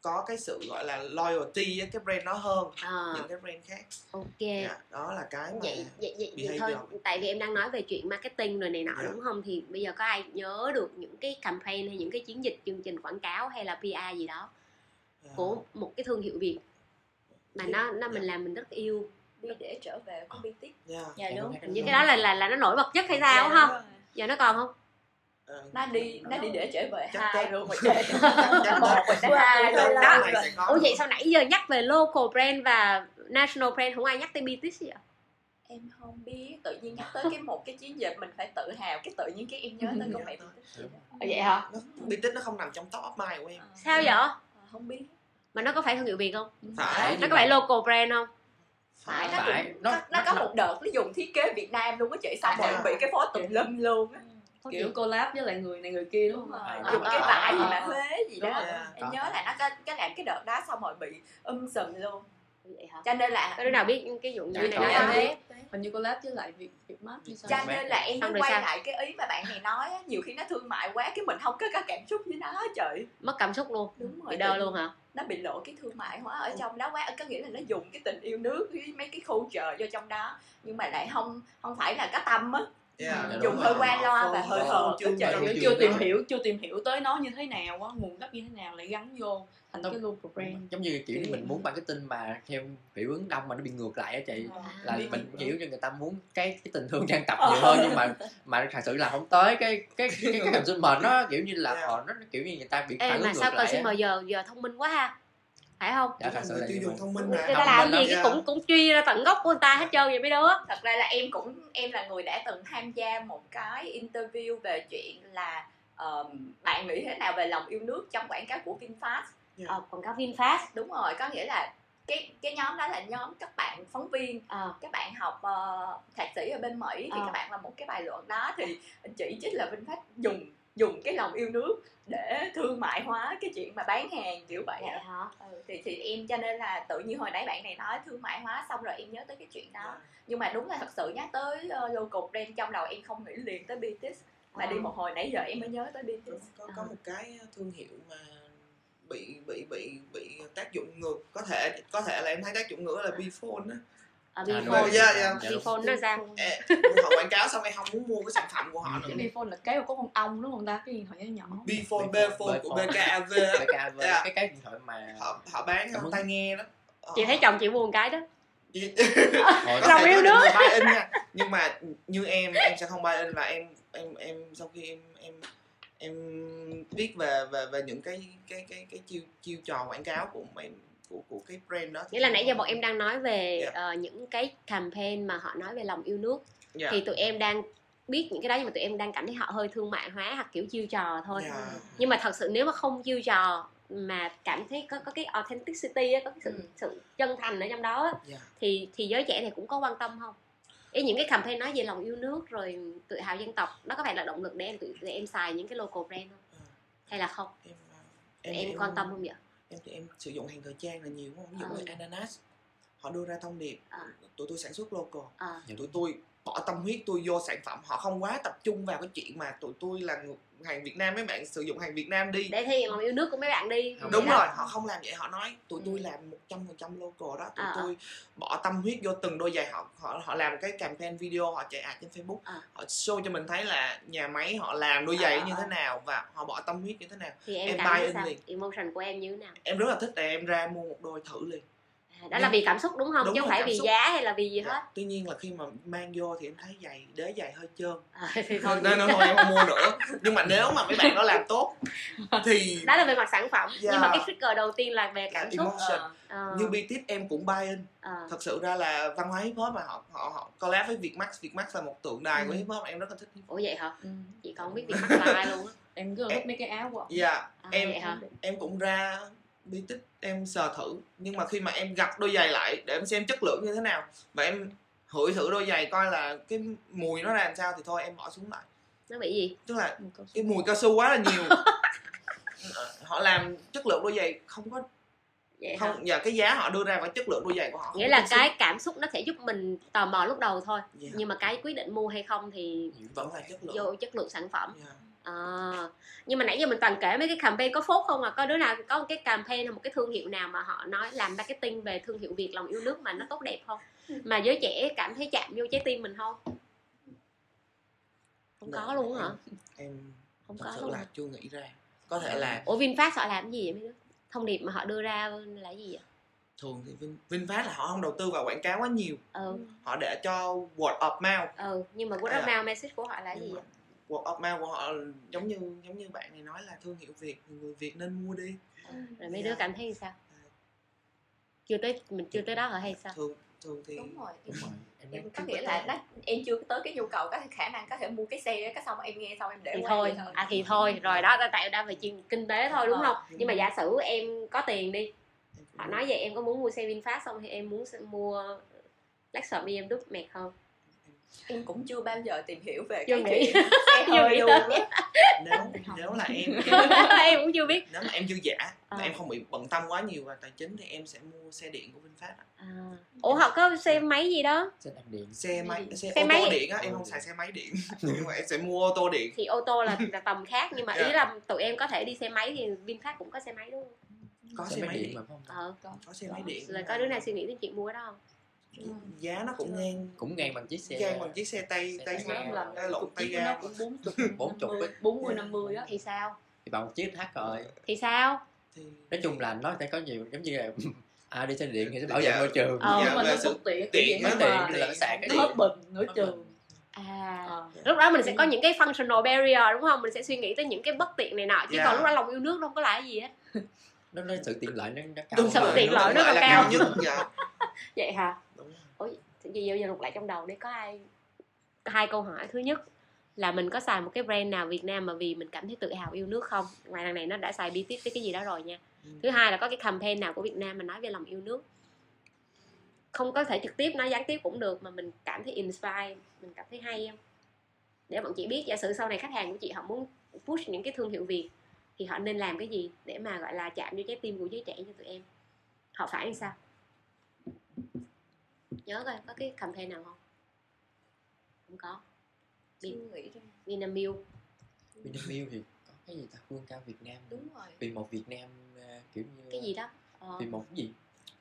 có cái sự gọi là loyalty với cái brand đó hơn ờ, những cái brand khác. Ok. Dạ, đó là cái mà vậy vậy vậy, vậy thôi tại vì em đang nói về chuyện marketing rồi này nọ Dạ. đúng không? Thì bây giờ có ai nhớ được những cái campaign hay những cái chiến dịch chương trình quảng cáo hay là PR gì đó à, của một cái thương hiệu Việt mà nó nó mình làm mình rất yêu? Đi để trở về của BTS dạ, dạ Em đúng. hình như cái đó là là là nó nổi bật nhất hay sao Dạ, không giờ nó còn không? ờ, nó đi nó đi để trở về Chắc hai luôn rồi chắc một mình đã hai luôn. đó. ủa vậy sao nãy giờ nhắc về local brand và national brand không ai nhắc tới BTS vậy? Em không biết tự nhiên nhắc tới cái một cái chiến dịch mình phải tự hào cái tự nhiên cái em nhớ tới con mẹ BTS vậy đó. vậy hả? BTS nó không nằm trong top of mind của em. Sao vậy? Ờ, không biết. Mà nó có phải thương hiệu Việt không? Phải nó có phải local brand không? Phải. Phải nó Phải, cũng nó- nó, nó có một đợt nó dùng thiết kế Việt Nam luôn á chị xong rồi À. bị cái phó tùm lum luôn á kiểu collab với lại người này người kia đúng không? Rồi À, dùng à, cái à, vải gì à, mà. Huế gì đó. em nhớ là nó có cái làm cái đợt đó xong rồi bị um sùm luôn. Vậy hả? Cho nên là có đứa nào biết cái vụ như Dạ, này có. nói em không biết hình như collab với lại việc việc mát như cho nên là em mới quay sao? lại cái ý mà bạn này nói á, nhiều khi nó thương mại quá cái mình không có cái cảm xúc với nó trời. Mất cảm xúc luôn. Đúng rồi bị đơ luôn hả? nó bị lộ cái thương mại hóa ở trong đó quá có nghĩa là nó dùng cái tình yêu nước với mấy cái khâu chờ vô trong đó. Nhưng mà lại không không phải là cái tâm á Yeah, Dùng đúng hơi rồi. qua loa và hơi hờ, ơi, chuyện chưa tìm hiểu chưa tìm hiểu tới nó như thế nào á nguồn gốc như thế nào lại gắn vô thành Đúng. cái local brand giống như kiểu mình muốn marketing mà theo hiệu ứng đông mà nó bị ngược lại á chị là Biết mình hiểu cho người ta muốn cái cái tình thương trang tập nhiều hơn nhưng mà mà thật sự là không tới cái cái cái cái consumer nó kiểu như là Yeah. họ nó kiểu như người ta bị phản mà ứng sao ngược lại consumer á. giờ giờ thông minh quá ha phải không? Dạ thật sự người tiêu dùng thông minh người mà ta thông làm gì cái cũng cũng truy ra tận gốc của người ta hết trơn vậy mấy đứa thật ra là em cũng em là người đã từng tham gia một cái interview về chuyện là ờm, bạn nghĩ thế nào về lòng yêu nước trong quảng cáo của VinFast? Ờ, quảng cáo VinFast. Đúng rồi có nghĩa là cái cái nhóm đó là nhóm các bạn phóng viên ờ. các bạn học uh, thạc sĩ ở bên Mỹ thì Ờ. các bạn làm một cái bài luận đó thì chỉ trích là VinFast dùng dùng cái lòng yêu nước để thương mại hóa cái chuyện mà bán hàng kiểu vậy á. hả ừ, thì thì em cho nên là tự nhiên hồi nãy bạn này nói thương mại hóa xong rồi em nhớ tới cái chuyện đó Yeah. nhưng mà đúng là thật sự nhắc tới uh, local brand trong đầu em không nghĩ liền tới BTS mà Ờ. đi một hồi nãy giờ em mới nhớ tới Đúng, BTS có có Ờ. một cái thương hiệu mà bị bị bị bị tác dụng ngược có thể có thể là em thấy tác dụng ngược là Bphone á À, Bphone yeah, yeah. Bphone nó ra. Ê, họ quảng cáo xong em không muốn mua cái sản phẩm của họ nữa. Cái bphone là cái mà có con ong đúng không ta? Cái điện thoại nhỏ nhỏ. Bphone Bphone, của. BKAV BKV Yeah. cái cái điện thoại mà họ họ bán tai nghe đó. Họ- chị thấy chồng chị mua một cái đó. Lòng thể yêu nước. in nha. Nhưng mà như em em sẽ không buy in và em em em sau khi em em em biết về về về những cái cái cái cái chiêu chiêu trò quảng cáo của em của của cái brand đó nghĩa là em nãy giờ bọn em đang nói về Dạ. ờ, những cái campaign mà họ nói về lòng yêu nước Dạ. thì tụi em đang biết những cái đó nhưng mà tụi em đang cảm thấy họ hơi thương mại hóa hoặc kiểu chiêu trò thôi Dạ. nhưng mà thật sự nếu mà không chiêu trò mà cảm thấy có có cái authenticity á, có cái sự Ừ. sự chân thành ở trong đó á, Dạ. thì thì giới trẻ này cũng có quan tâm không ý những cái campaign nói về lòng yêu nước rồi tự hào dân tộc đó có phải là động lực để em tự để em xài những cái local brand không Ừ. hay là không em em, em quan tâm không vậy em thì em sử dụng hàng thời trang là nhiều không ví dụ như ananas họ đưa ra thông điệp Ờ. tụi tôi sản xuất local Ờ. tụi tôi bỏ tâm huyết tôi vô sản phẩm họ không quá tập trung vào cái chuyện mà tụi tôi là người- hàng Việt Nam mấy bạn sử dụng hàng Việt Nam đi để thể hiện lòng yêu nước của mấy bạn đi đúng đó. rồi họ không làm vậy họ nói tụi tôi Ừ. làm một trăm phần trăm local đó tụi À, tôi bỏ tâm huyết vô từng đôi giày họ họ họ làm cái campaign video họ chạy ad trên Facebook À. họ show cho mình thấy là nhà máy họ làm đôi À, giày à, như à. thế nào và họ bỏ tâm huyết như thế nào thì em, Em cảm buy in sao liền. emotion của em như thế nào em rất là thích là em ra mua một đôi thử liền à, đó là vì cảm xúc đúng không? Đúng chứ không phải vì xúc. giá hay là vì gì Dạ. hết. Tuy nhiên là khi mà mang vô thì em thấy giày đế giày hơi trơn. À, thì thôi nên thôi em không mua nữa. Nhưng mà nếu mà mấy bạn đó làm tốt thì đó là về mặt sản phẩm. Dạ. nhưng mà cái trigger đầu tiên là về cảm xúc. emotion. Ờ, như BTS em cũng buy in ờ. thật sự ra là văn hóa hip hop mà họ họ họ collab với Vietmax. Vietmax là một tượng đài của Ừ. hip hop em rất là thích hip hop. Ủa vậy hả? Ừ. chị còn không biết mắc là ai luôn á. Em là thích mấy cái áo của dạ à, em vậy hả? em cũng ra BTS em sờ thử. Nhưng mà khi mà em gặp đôi giày lại để em xem chất lượng như thế nào. Và em hửi thử đôi giày coi là cái mùi nó ra làm sao thì thôi em bỏ xuống lại. Nó bị gì? Tức là cái mùi cao su quá là nhiều. Họ làm chất lượng đôi giày không có vậy hả? không và cái giá họ đưa ra và chất lượng đôi giày của họ nghĩa là cái cảm xúc nó sẽ giúp mình tò mò lúc đầu thôi. Dạ, nhưng mà cái quyết định mua hay không thì vẫn là chất lượng. Vô chất lượng sản phẩm. Dạ. À, nhưng mà nãy giờ mình toàn kể mấy cái campaign có phốt không à? Có đứa nào có một cái campaign hay một cái thương hiệu nào mà họ nói làm marketing về thương hiệu việt lòng yêu nước mà nó tốt đẹp không? Mà giới trẻ cảm thấy chạm vô trái tim mình không? Không có Dạ, luôn hả? em không thật có sự luôn là chưa nghĩ ra. Có thể là ủa vinfast họ làm cái gì vậy mấy đứa? Thông điệp mà họ đưa ra là gì vậy? Thường thì Vin, VinFast là họ không đầu tư vào quảng cáo quá nhiều. Ừ. Họ để cho word of mouth. Ừ nhưng mà word À. of mouth message của họ là cái gì vậy word of mouth của họ giống như giống như bạn này nói là thương hiệu việt thì người việt nên mua đi. Rồi mấy Dạ. đứa cảm thấy như sao? Chưa tới mình chưa tới đó hả hay sao? Thường thường thì đúng rồi. Đúng rồi. Em có nghĩa là nó, em chưa tới cái nhu cầu có khả năng có thể mua cái xe cái xong em nghe xong em để thì thôi vậy à thì thôi rồi đó tại đã về chuyện kinh tế thôi đúng Ờ, không? Nhưng mà giả sử em có tiền đi họ nói vậy em có muốn mua xe vinfast không hay em muốn mua Lexus BMW mệt hơn em cũng chưa bao giờ tìm hiểu về Chưa cái nghĩ. chuyện xe hơi luôn á. Nếu nếu là em em cũng chưa biết. nếu mà em dư giả mà em không bị bận tâm quá nhiều về tài chính thì em sẽ mua xe điện của VinFast ạ. à. ủa họ có xe máy gì đó? Xe đạp điện. Xe máy xe, Xe ô máy. tô điện á em không xài xe máy điện. Nhưng mà em sẽ mua ô tô điện. Thì ô tô là, là tầm khác nhưng mà ý Dạ. là tụi em có thể đi xe máy thì VinFast cũng có xe máy đúng không? Có xe, máy điện mà phải không ờ. Có xe máy điện. Là có đứa nào suy nghĩ đến chuyện mua cái đó không giá nó cũng ngang. cũng ngang bằng chiếc xe ngang bằng chiếc xe tay Xe tay ga lộn tay ga nó cũng bốn chục Bốn chục bốn mươi năm mươi á. Thì sao? Thì bằng một chiếc thắt rồi. Thì sao? Thì nói chung là nó sẽ có nhiều giống như là à đi xe điện thì sẽ bảo vệ Dạ. môi trường. Ờ, nhưng mà nó sự bất tiện tiện cái nó tiện là nó sạc cái nó hết bình nửa trường. à Ờ. lúc đó mình sẽ có những cái functional barrier đúng không? Mình sẽ suy nghĩ tới những cái bất tiện này nọ chứ Dạ. còn lúc đó lòng yêu nước đâu có là cái gì hết. Nó nó sự tiện lợi nó, nó cao đúng sự rồi, tiện lợi nó là cao. nhất dạ. Vậy hả ôi giờ lục lại trong đầu đi có ai hai câu hỏi. Thứ nhất là mình có xài một cái brand nào Việt Nam mà vì mình cảm thấy tự hào yêu nước không? Ngoài đằng này nó đã xài bí tiếp với cái gì đó rồi nha. Ừ. thứ hai là có cái campaign nào của Việt Nam mà nói về lòng yêu nước? Không có thể trực tiếp nói gián tiếp cũng được mà mình cảm thấy inspire mình cảm thấy hay không để bọn chị biết giả sử sau này khách hàng của chị họ muốn push những cái thương hiệu Việt thì họ nên làm cái gì để mà gọi là chạm vô trái tim của giới trẻ như tụi em? Họ phải làm sao nhớ coi có cái campaign nào không? Không có. Nghĩ ra Vinamilk Vinamilk thì có cái gì ta? Vương cao Việt Nam đúng rồi. Vì một Việt Nam ờ, kiểu như cái gì đó? Ờ, vì một cái gì?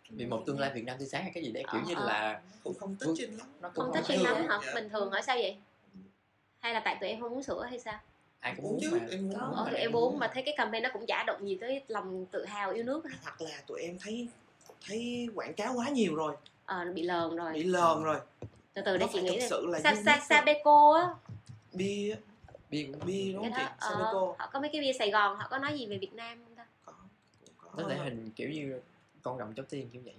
Vì một tương lai Việt Nam tươi sáng hay cái gì đấy? Kiểu Ờ, như ờ. là cũng không thích trên lắm. nó cũng không không thích trên lắm hả? dạ. bình thường hỏi sao vậy? Hay là tại tụi em không uống sữa hay sao? Ai cũng uống muốn chứ mà. em Có. uống ờ mà. thì em uống mà thấy cái campaign nó cũng chả động gì tới lòng tự hào yêu nước hoặc là tụi em thấy thấy quảng cáo quá nhiều rồi ờ nó bị lờn rồi. Bị lờn rồi. Từ từ để chị nghĩ sự là sa sa sabeco á. Bia bia cũng bia đúng không chị? ờ, Sabeco họ có mấy cái bia Sài Gòn họ có nói gì về Việt Nam không ta? Có cũng nó có thể hình kiểu như con rồng cháu tiên kiểu vậy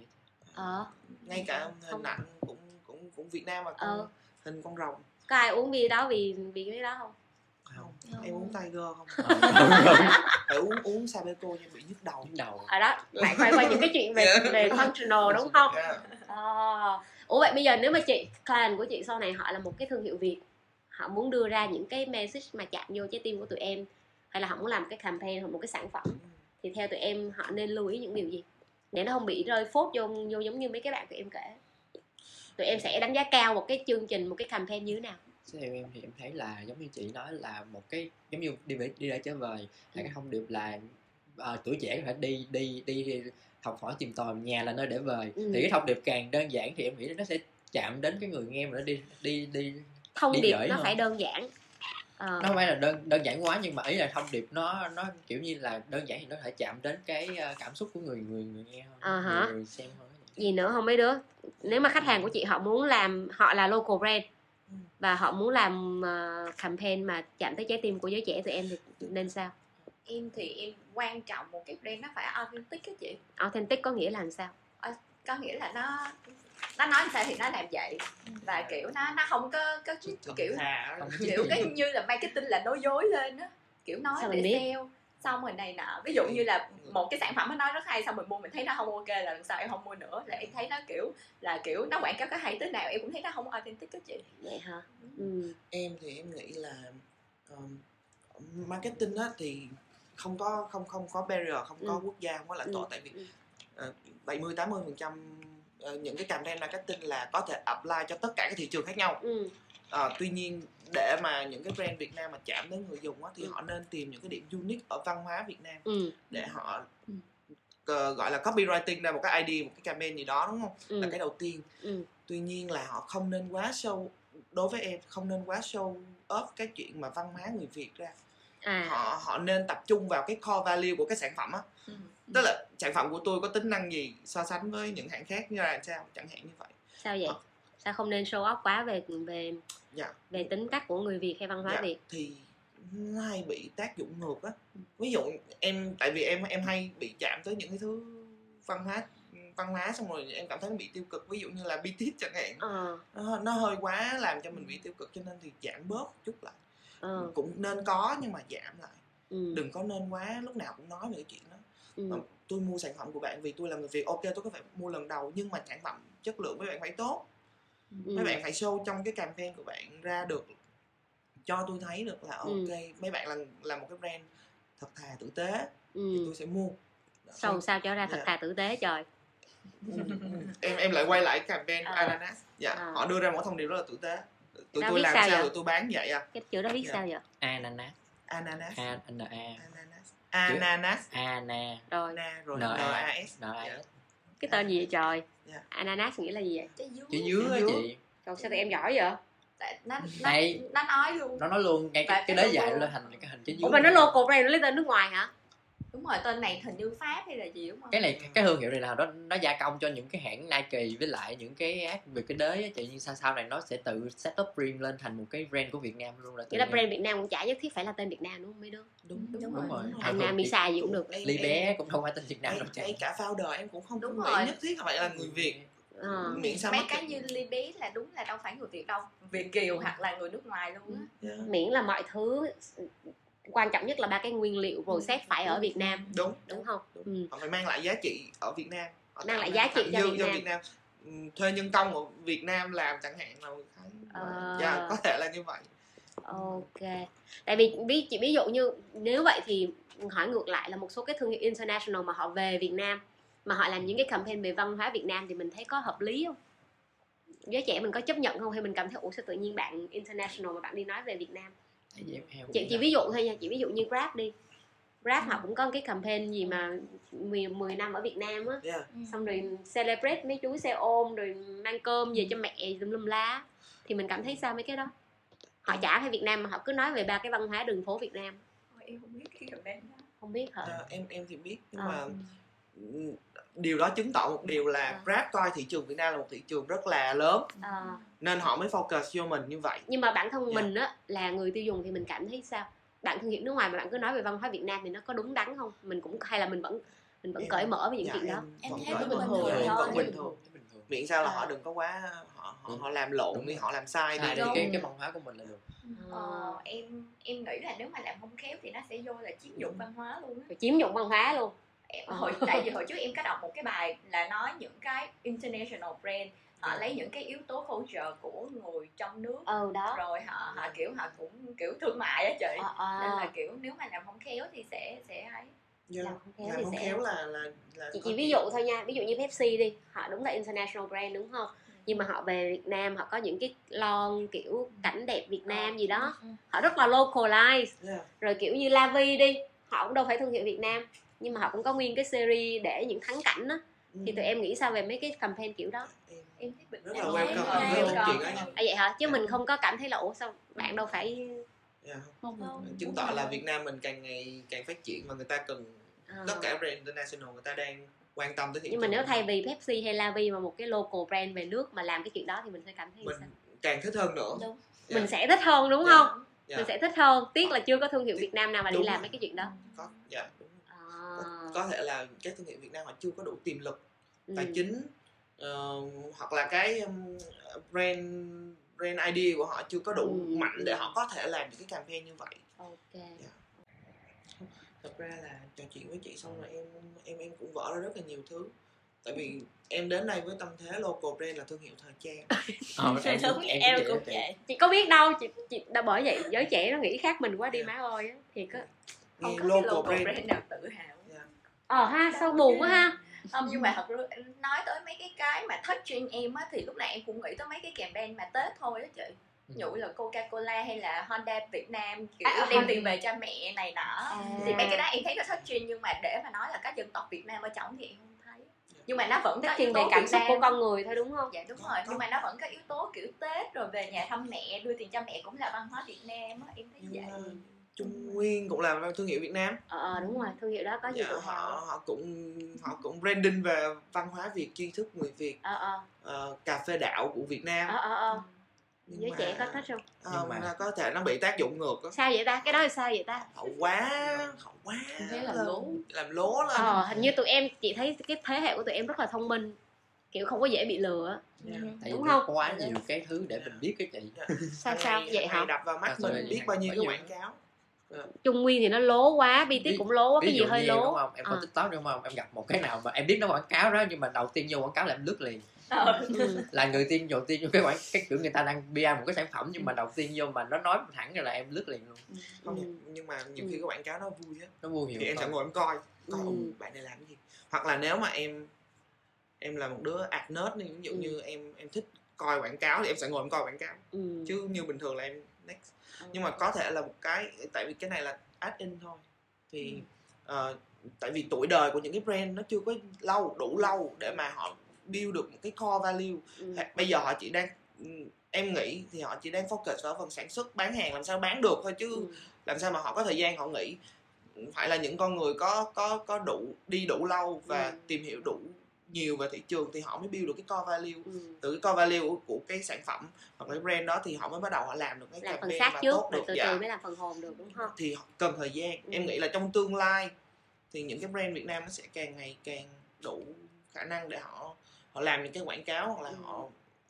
ờ. Ngay cả Không. hình ảnh cũng cũng cũng Việt Nam mà con Ờ. hình con rồng. Có ai uống bia đó vì vì cái đó không không. em uống Tiger không? Ờ, phải uống uống Sabeco nha bị nhức đầu. Đứng đầu. Ở đó lại quay qua những cái chuyện về về functional đúng không? Dạ. Ờ. Ủa vậy bây giờ nếu mà chị client của chị sau này họ là một cái thương hiệu Việt họ muốn đưa ra những cái message mà chạm vô trái tim của tụi em hay là họ muốn làm một cái campaign hoặc một cái sản phẩm thì theo tụi em họ nên lưu ý những điều gì? Để nó không bị rơi phốt vô, vô giống như mấy cái bạn tụi em kể. Tụi em sẽ đánh giá cao một cái chương trình một cái campaign như thế nào theo em thì em thấy là giống như chị nói là một cái giống như đi về đi để trở về là cái thông điệp là ờ, tuổi trẻ có thể đi đi đi học hỏi tìm tòi nhà là nơi để về Ừ. thì cái thông điệp càng đơn giản thì em nghĩ nó sẽ chạm đến cái người nghe mà nó đi đi đi thông Đi điệp nó hơn. phải đơn giản Ờ, nó không phải là đơn đơn giản quá nhưng mà ý là thông điệp nó nó kiểu như là đơn giản thì nó thể chạm đến cái ờ, cảm xúc của người người người nghe hơn À hả. người, người xem hơn gì nữa không mấy đứa nếu mà khách hàng của chị họ muốn làm họ là local brand Ừ. và họ muốn làm ờ, campaign mà chạm tới trái tim của giới trẻ tụi em thì nên sao? Em thì em quan trọng một cái brand nó phải authentic á chị. Authentic có nghĩa là làm sao? Có nghĩa là nó nó nói sao thì nó làm vậy. Và kiểu nó nó không có có kiểu kiểu cái như là marketing là nói dối lên á. Kiểu nói Sao để sale xong rồi này nọ ví dụ như là một cái sản phẩm nó nói rất hay xong mình mua mình thấy nó không ok là lần sau em không mua nữa là em thấy nó kiểu là kiểu nó quảng cáo có hay tới nào em cũng thấy nó không authentic á chị vậy hả ừ. em thì em nghĩ là um, marketing á thì không có không không có barrier không có Ừ. quốc gia không có lãnh Ừ. thổ tại vì Ừ. ờ, 70 80 phần trăm ờ, những cái campaign marketing là có thể apply cho tất cả các thị trường khác nhau Ừ. Ờ, tuy nhiên để mà những cái brand Việt Nam mà chạm đến người dùng á, thì Ừ. họ nên tìm những cái điểm unique ở văn hóa Việt Nam Ừ. để họ Ừ. ờ, gọi là copywriting ra một cái ID một cái campaign gì đó đúng không là Ừ. cái đầu tiên Ừ. tuy nhiên là họ không nên quá show đối với em không nên quá show off cái chuyện mà văn hóa người Việt ra à họ họ nên tập trung vào cái core value của cái sản phẩm á tức là sản phẩm của tôi có tính năng gì so sánh với những hãng khác như là sao chẳng hạn như vậy sao vậy Ờ. sao không nên show off quá về về dạ. về tính cách của người việt hay văn hóa dạ, việt? thì hay bị tác dụng ngược á. Ví dụ em tại vì em em hay bị chạm tới những cái thứ văn hóa văn hóa xong rồi em cảm thấy bị tiêu cực ví dụ như là BTS chẳng hạn. Ờ. Nó, nó hơi quá làm cho mình bị tiêu cực cho nên thì giảm bớt chút lại. Ờ. Cũng nên có nhưng mà giảm lại. Ừ. đừng có nên quá lúc nào cũng nói về cái chuyện đó. Ừ. Ờ, tôi mua sản phẩm của bạn vì tôi là người Việt ok tôi có phải mua lần đầu nhưng mà sản phẩm chất lượng với bạn phải tốt Ừ. mấy bạn phải show trong cái campaign của bạn ra được cho tôi thấy được là Ừ. ok mấy bạn là là một cái brand thật thà tử tế thì ừ. tôi sẽ mua Đó. sau sao cho ra thật thà tử tế trời Ừ, ừ. em em lại quay lại campaign Ờ. ananas dạ Ờ. họ đưa ra một thông điệp rất là tử tế tụi tôi làm sao sao tụi tôi bán vậy à cái chữ đó viết Dạ. sao vậy ananas ananas a n a ananas ananas ana rồi na rồi N n A. a s n a Dạ. cái tên gì vậy trời Dạ. ananas nghĩa là gì vậy? Trái dứa. Chữ dưới á chị. Trời sao tụi em giỏi vậy? Tại nó nó, Đây. nó nói luôn. Nó nói luôn ngay cái, cái cái đế dạy lên thành cái hình chữ dưới ủa mà nó local brand nó lấy tên nước ngoài hả đúng rồi tên này hình như pháp hay là gì đúng không? Cái này cái thương hiệu này là nó nó gia công cho những cái hãng Nike với lại những cái app về cái đế á chị. Nhưng sao sau này nó sẽ tự set up riêng lên thành một cái brand của Việt Nam luôn là tự nghĩa là brand Việt Nam cũng chả nhất thiết phải là tên Việt Nam đúng không mấy đứa? Đúng Đúng đúng rồi Anna Misa gì cũng được. Ly bé. Cũng không phải tên Việt Nam đâu chị. cả founder em cũng không Đúng rồi. nhất thiết phải là người Việt. Ờ. miễn sao mấy cái như Libby là đúng là đâu phải người Việt đâu. Việt kiều hoặc là người nước ngoài luôn á. Yeah. miễn là mọi thứ quan trọng nhất là ba cái nguyên liệu process phải ở Việt Nam. Đúng. Đúng. Không? Đúng. ừ. họ phải mang lại giá trị ở Việt Nam. Họ Mang lại giá trị cho Việt Nam. Việt Nam. Ừm, thuê nhân công ở Việt Nam làm chẳng hạn là một cái Ờ. Dạ, có thể là như vậy. Ok. Tại vì ví chỉ ví dụ như nếu vậy thì hỏi ngược lại là một số cái thương hiệu international mà họ về Việt Nam mà họ làm những cái campaign về văn hóa Việt Nam thì mình thấy có hợp lý không? Giới trẻ mình có chấp nhận không? Hay mình cảm thấy ủa sao tự nhiên bạn international mà bạn đi nói về Việt Nam Chị chỉ ví dụ thôi nha chị ví dụ như Grab đi. Grab họ cũng có cái campaign gì mà 10, 10 năm ở Việt Nam á. Yeah. xong rồi celebrate mấy chú xe ôm rồi mang cơm về cho mẹ tùm lum lá thì mình cảm thấy sao mấy cái đó? Họ chả phải Việt Nam mà họ cứ nói về ba cái văn hóa đường phố Việt Nam. Em không biết cái comment đó không biết hả? Ờ, em em thì biết nhưng Ờ. mà điều đó chứng tỏ một điều là Ờ. Grab coi thị trường Việt Nam là một thị trường rất là lớn. Ờ, nên họ mới focus vô mình như vậy. Nhưng mà bản thân Dạ. mình á là người tiêu dùng thì mình cảm thấy sao? Bạn thương hiệu nước ngoài mà bạn cứ nói về văn hóa Việt Nam thì nó có đúng đắn không? Mình cũng hay là mình vẫn mình vẫn Em- cởi mở với những Dạ, chuyện đó? Em thấy vẫn bình thường Dạ, em thôi. vẫn bình thường miễn sao là Ờ. họ đừng có quá họ họ, họ làm lộn Đúng. đi họ làm sai đi. đi cái cái văn hóa của mình là được. Ờ, em em nghĩ là nếu mà làm không khéo thì nó sẽ vô là chiếm dụng văn hóa luôn á. Chiếm dụng văn hóa luôn Em- Ờ. hồi tại vì hồi trước em có đọc một cái bài là nói những cái international brand họ lấy những cái yếu tố culture của người trong nước. Ừ đó. Rồi họ họ kiểu họ cũng kiểu thương mại á chị. Ờ, ờ. nên là kiểu nếu mà làm không khéo thì sẽ sẽ ấy. Yeah. làm không khéo làm thì không sẽ khéo là là là chị chỉ ví dụ thôi nha ví dụ như Pepsi đi họ đúng là international brand đúng không? Nhưng mà họ về Việt Nam họ có những cái lon kiểu cảnh đẹp Việt Nam gì đó. Họ rất là localize Yeah. rồi kiểu như Lavi đi họ cũng đâu phải thương hiệu Việt Nam nhưng mà họ cũng có nguyên cái series để những thắng cảnh đó thì Ừ. tụi em nghĩ sao về mấy cái campaign kiểu đó Em em thấy bình rất là welcome với câu chuyện đó nha à vậy hả chứ Dạ. mình không có cảm thấy là ủa sao bạn đâu phải Yeah. không Không. chứng tỏ là Việt Nam mình càng ngày càng phát triển và người ta cần Ờ. tất cả brand international người ta đang quan tâm tới thị nhưng mà nếu thay mình. vì Pepsi hay Lavi mà một cái local brand về nước mà làm cái chuyện đó thì mình sẽ cảm thấy mình sao càng thích hơn nữa Đúng. Dạ. mình sẽ thích hơn đúng Dạ. không Dạ. mình sẽ thích hơn tiếc là chưa có thương hiệu Việt Nam nào mà đi Đúng làm rồi. mấy cái chuyện đó có dạ đúng à. Có, có thể là các thương hiệu Việt Nam họ chưa có đủ tiềm lực ừ. tài chính ờ, hoặc là cái um, brand brand ID của họ chưa có đủ Ừ. mạnh để họ có thể làm những cái campaign như vậy. Ok. Thật ra là trò chuyện với chị xong rồi em em em cũng vỡ ra rất là nhiều thứ. Tại vì em đến đây với tâm thế local brand là thương hiệu thời trang. Ờ, em, Đúng, em, em cũng cũng vậy. Chị có biết đâu chị, chị đã bởi vậy giới trẻ nó nghĩ khác mình quá đi má ơi á thì có không nghe có cái local local brand, brand nào tự hào ờ ha sao buồn quá ha. Không nhưng mà thật ra nói tới mấy cái cái mà touch trên em á thì lúc nào em cũng nghĩ tới mấy cái campaign mà tết thôi á chị. Ừ. dụ là coca cola hay là honda việt nam kiểu À, đem tiền về cho mẹ này nọ. Thì mấy cái đó em thấy nó touch trên nhưng mà để mà nói là các dân tộc việt nam ở trong thì em không thấy. Nhưng mà nó vẫn có yếu thiên về tố cảm xúc của con người thôi đúng không? Dạ đúng rồi. Nhưng mà nó vẫn có yếu tố kiểu tết rồi về nhà thăm mẹ đưa tiền cho mẹ cũng là văn hóa việt nam á em thấy nhưng vậy. mà Trung Nguyên cũng là thương hiệu Việt Nam. Ờ ờ, đúng rồi thương hiệu đó có gì dạ, tự họ? hào họ cũng họ cũng branding về văn hóa Việt tri thức người Việt ờ ờ. ờ, cà phê đạo của Việt Nam. Ờ ờ ờ. Nhưng giới mà- trẻ có thích không? ờ, Nhưng mà- mà có thể nó bị tác dụng ngược á. Sao vậy ta? Cái đó là sao vậy ta? Họ quá họ quá. Thế làm lố. Làm lố lên. Ờ hình như tụi em chị thấy cái thế hệ của tụi em rất là thông minh kiểu không có dễ bị lừa á. Dạ. tại Đúng không? có quá nhiều cái thứ để mình biết cái chị. Sao Hàng sao? Ngày- vậy hả? đập vào mắt À, mình biết bao nhiêu cái quảng cáo Trung Nguyên thì nó lố quá bi tiết cũng lố cái ví gì dụ hơi lố đúng không em có Ờ. tiktok đúng không em gặp một cái nào mà em biết nó quảng cáo đó nhưng mà đầu tiên vô quảng cáo là em lướt liền Ờ. Ừ. là người tiên đầu tiên trong cái quảng cái kiểu người ta đang PR một cái sản phẩm nhưng mà đầu tiên vô mà nó nói thẳng ra là em lướt liền luôn không Ừ. nhưng mà nhiều Ừ. khi cái quảng cáo nó vui á nó vô hiệu thì em sẽ ngồi em coi coi Ừ. ừ. bạn này làm cái gì hoặc là nếu mà em em là một đứa ad nerd đi ví dụ Ừ. như em em thích coi quảng cáo thì em sẽ ngồi em coi quảng cáo Ừ. chứ như bình thường là em next Ờ. nhưng mà có thể là một cái tại vì cái này là add in thôi thì ờ, tại vì tuổi đời của những cái brand nó chưa có lâu đủ lâu để mà họ build được một cái core value Ừ. bây giờ họ chỉ đang ừ, em nghĩ thì họ chỉ đang focus vào phần sản xuất bán hàng làm sao bán được thôi chứ Ừ. làm sao mà họ có thời gian họ nghĩ phải là những con người có có có đủ đi đủ lâu và Ừ. tìm hiểu đủ nhiều về thị trường thì họ mới build được cái core value Ừ. từ cái core value của, của cái sản phẩm hoặc là cái brand đó thì họ mới bắt đầu họ làm được cái làm phần mà trước tốt được từ dạ. từ mới làm phần hồn được đúng không thì họ cần thời gian Ừ. em nghĩ là trong tương lai thì những cái brand Việt Nam nó sẽ càng ngày càng đủ khả năng để họ họ làm những cái quảng cáo hoặc là Ừ. họ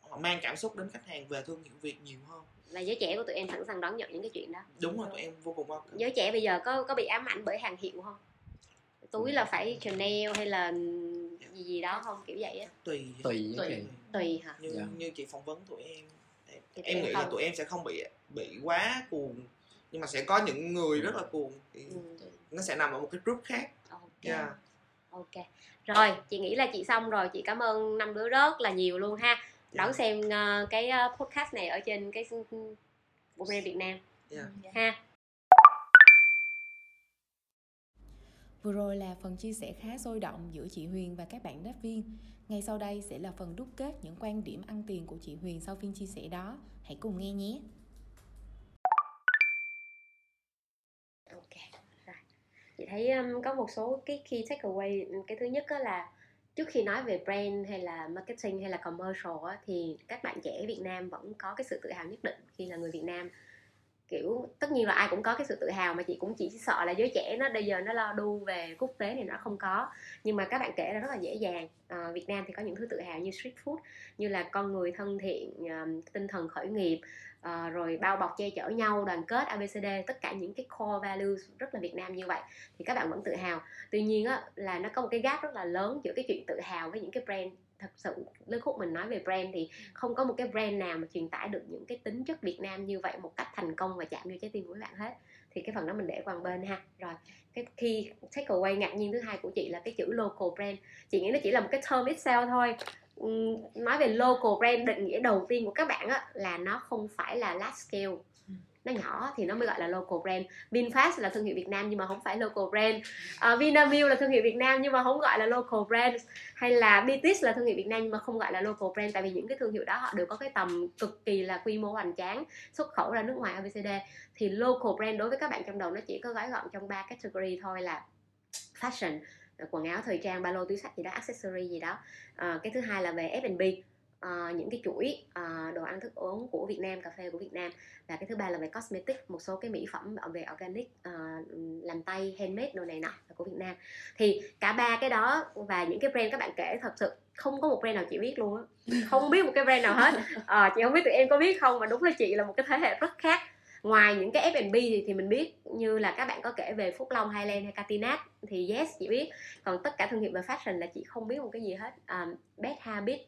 họ mang cảm xúc đến khách hàng về thương hiệu Việt nhiều hơn và giới trẻ của tụi em sẵn sàng đón nhận những cái chuyện đó đúng rồi tụi em vô cùng welcome giới trẻ bây giờ có có bị ám ảnh bởi hàng hiệu không túi là phải Chanel hay là gì gì đó không kiểu vậy á tùy tùy Tùy. tùy hả như Dạ. như chị phỏng vấn tụi em em, Thì em nghĩ là không. tụi em sẽ không bị bị quá cuồng nhưng mà sẽ có những người rất là cuồng thì ừ. nó sẽ nằm ở một cái group khác ok yeah. ok rồi chị nghĩ là chị xong rồi chị cảm ơn năm đứa rất là nhiều luôn ha đón Dạ. xem ờ, cái ờ, podcast này ở trên cái bộ brand Việt Nam Yeah. ha Vừa rồi là phần chia sẻ khá sôi động giữa chị Huyền và các bạn đáp viên. Ngay sau đây sẽ là phần đúc kết những quan điểm ăn tiền của chị Huyền sau phiên chia sẻ đó. Hãy cùng nghe nhé. ok rồi chị thấy um, có một số cái key takeaway cái thứ nhất đó là trước khi nói về brand hay là marketing hay là commercial á, thì các bạn trẻ Việt Nam vẫn có cái sự tự hào nhất định khi là người Việt Nam kiểu tất nhiên là ai cũng có cái sự tự hào mà chị cũng chỉ sợ là giới trẻ nó bây giờ nó lo đu về quốc tế thì nó không có. Nhưng mà các bạn kể là rất là dễ dàng. À, Việt Nam thì có những thứ tự hào như street food như là con người thân thiện ờ, tinh thần khởi nghiệp à, rồi bao bọc che chở nhau đoàn kết abcd tất cả những cái core values rất là việt nam như vậy thì các bạn vẫn tự hào. Tuy nhiên á là nó có một cái gap rất là lớn giữa cái chuyện tự hào với những cái brand thật sự lúc khúc mình nói về brand thì không có một cái brand nào mà truyền tải được những cái tính chất việt nam như vậy một cách thành công và chạm vô trái tim của các bạn hết. Thì cái phần đó mình để qua bên ha. Rồi cái khi takeaway ngạc nhiên thứ hai của chị là cái chữ local brand. Chị nghĩ nó chỉ là một cái term itself thôi. Ừm, nói về local brand định nghĩa đầu tiên của các bạn á, là nó không phải là large scale nó nhỏ thì nó mới gọi là local brand. Vinfast là thương hiệu Việt Nam nhưng mà không phải local brand. Uh, Vinamilk là thương hiệu Việt Nam nhưng mà không gọi là local brand. Hay là Bitis là thương hiệu Việt Nam nhưng mà không gọi là local brand tại vì những cái thương hiệu đó họ đều có cái tầm cực kỳ là quy mô hoành tráng xuất khẩu ra nước ngoài ABCD thì local brand đối với các bạn trong đầu nó chỉ có gói gọn trong ba category thôi là fashion quần áo thời trang ba lô túi sách gì đó accessory gì đó. À, cái thứ hai là về F&B à, những cái chuỗi à, đồ ăn thức uống của Việt Nam cà phê của Việt Nam. Và cái thứ ba là về cosmetic một số cái mỹ phẩm về organic à, làm tay handmade đồ này nọ của Việt Nam. Thì cả ba cái đó và những cái brand các bạn kể thật sự không có một brand nào chị biết luôn á. Không biết một cái brand nào hết. À, chị không biết tụi em có biết không mà đúng là chị là một cái thế hệ rất khác. Ngoài những cái F&B thì, thì mình biết như là các bạn có kể về Phúc Long, Highland hay Catinat thì yes chị biết. Còn tất cả thương hiệu về fashion là chị không biết một cái gì hết. Um, Bad Habit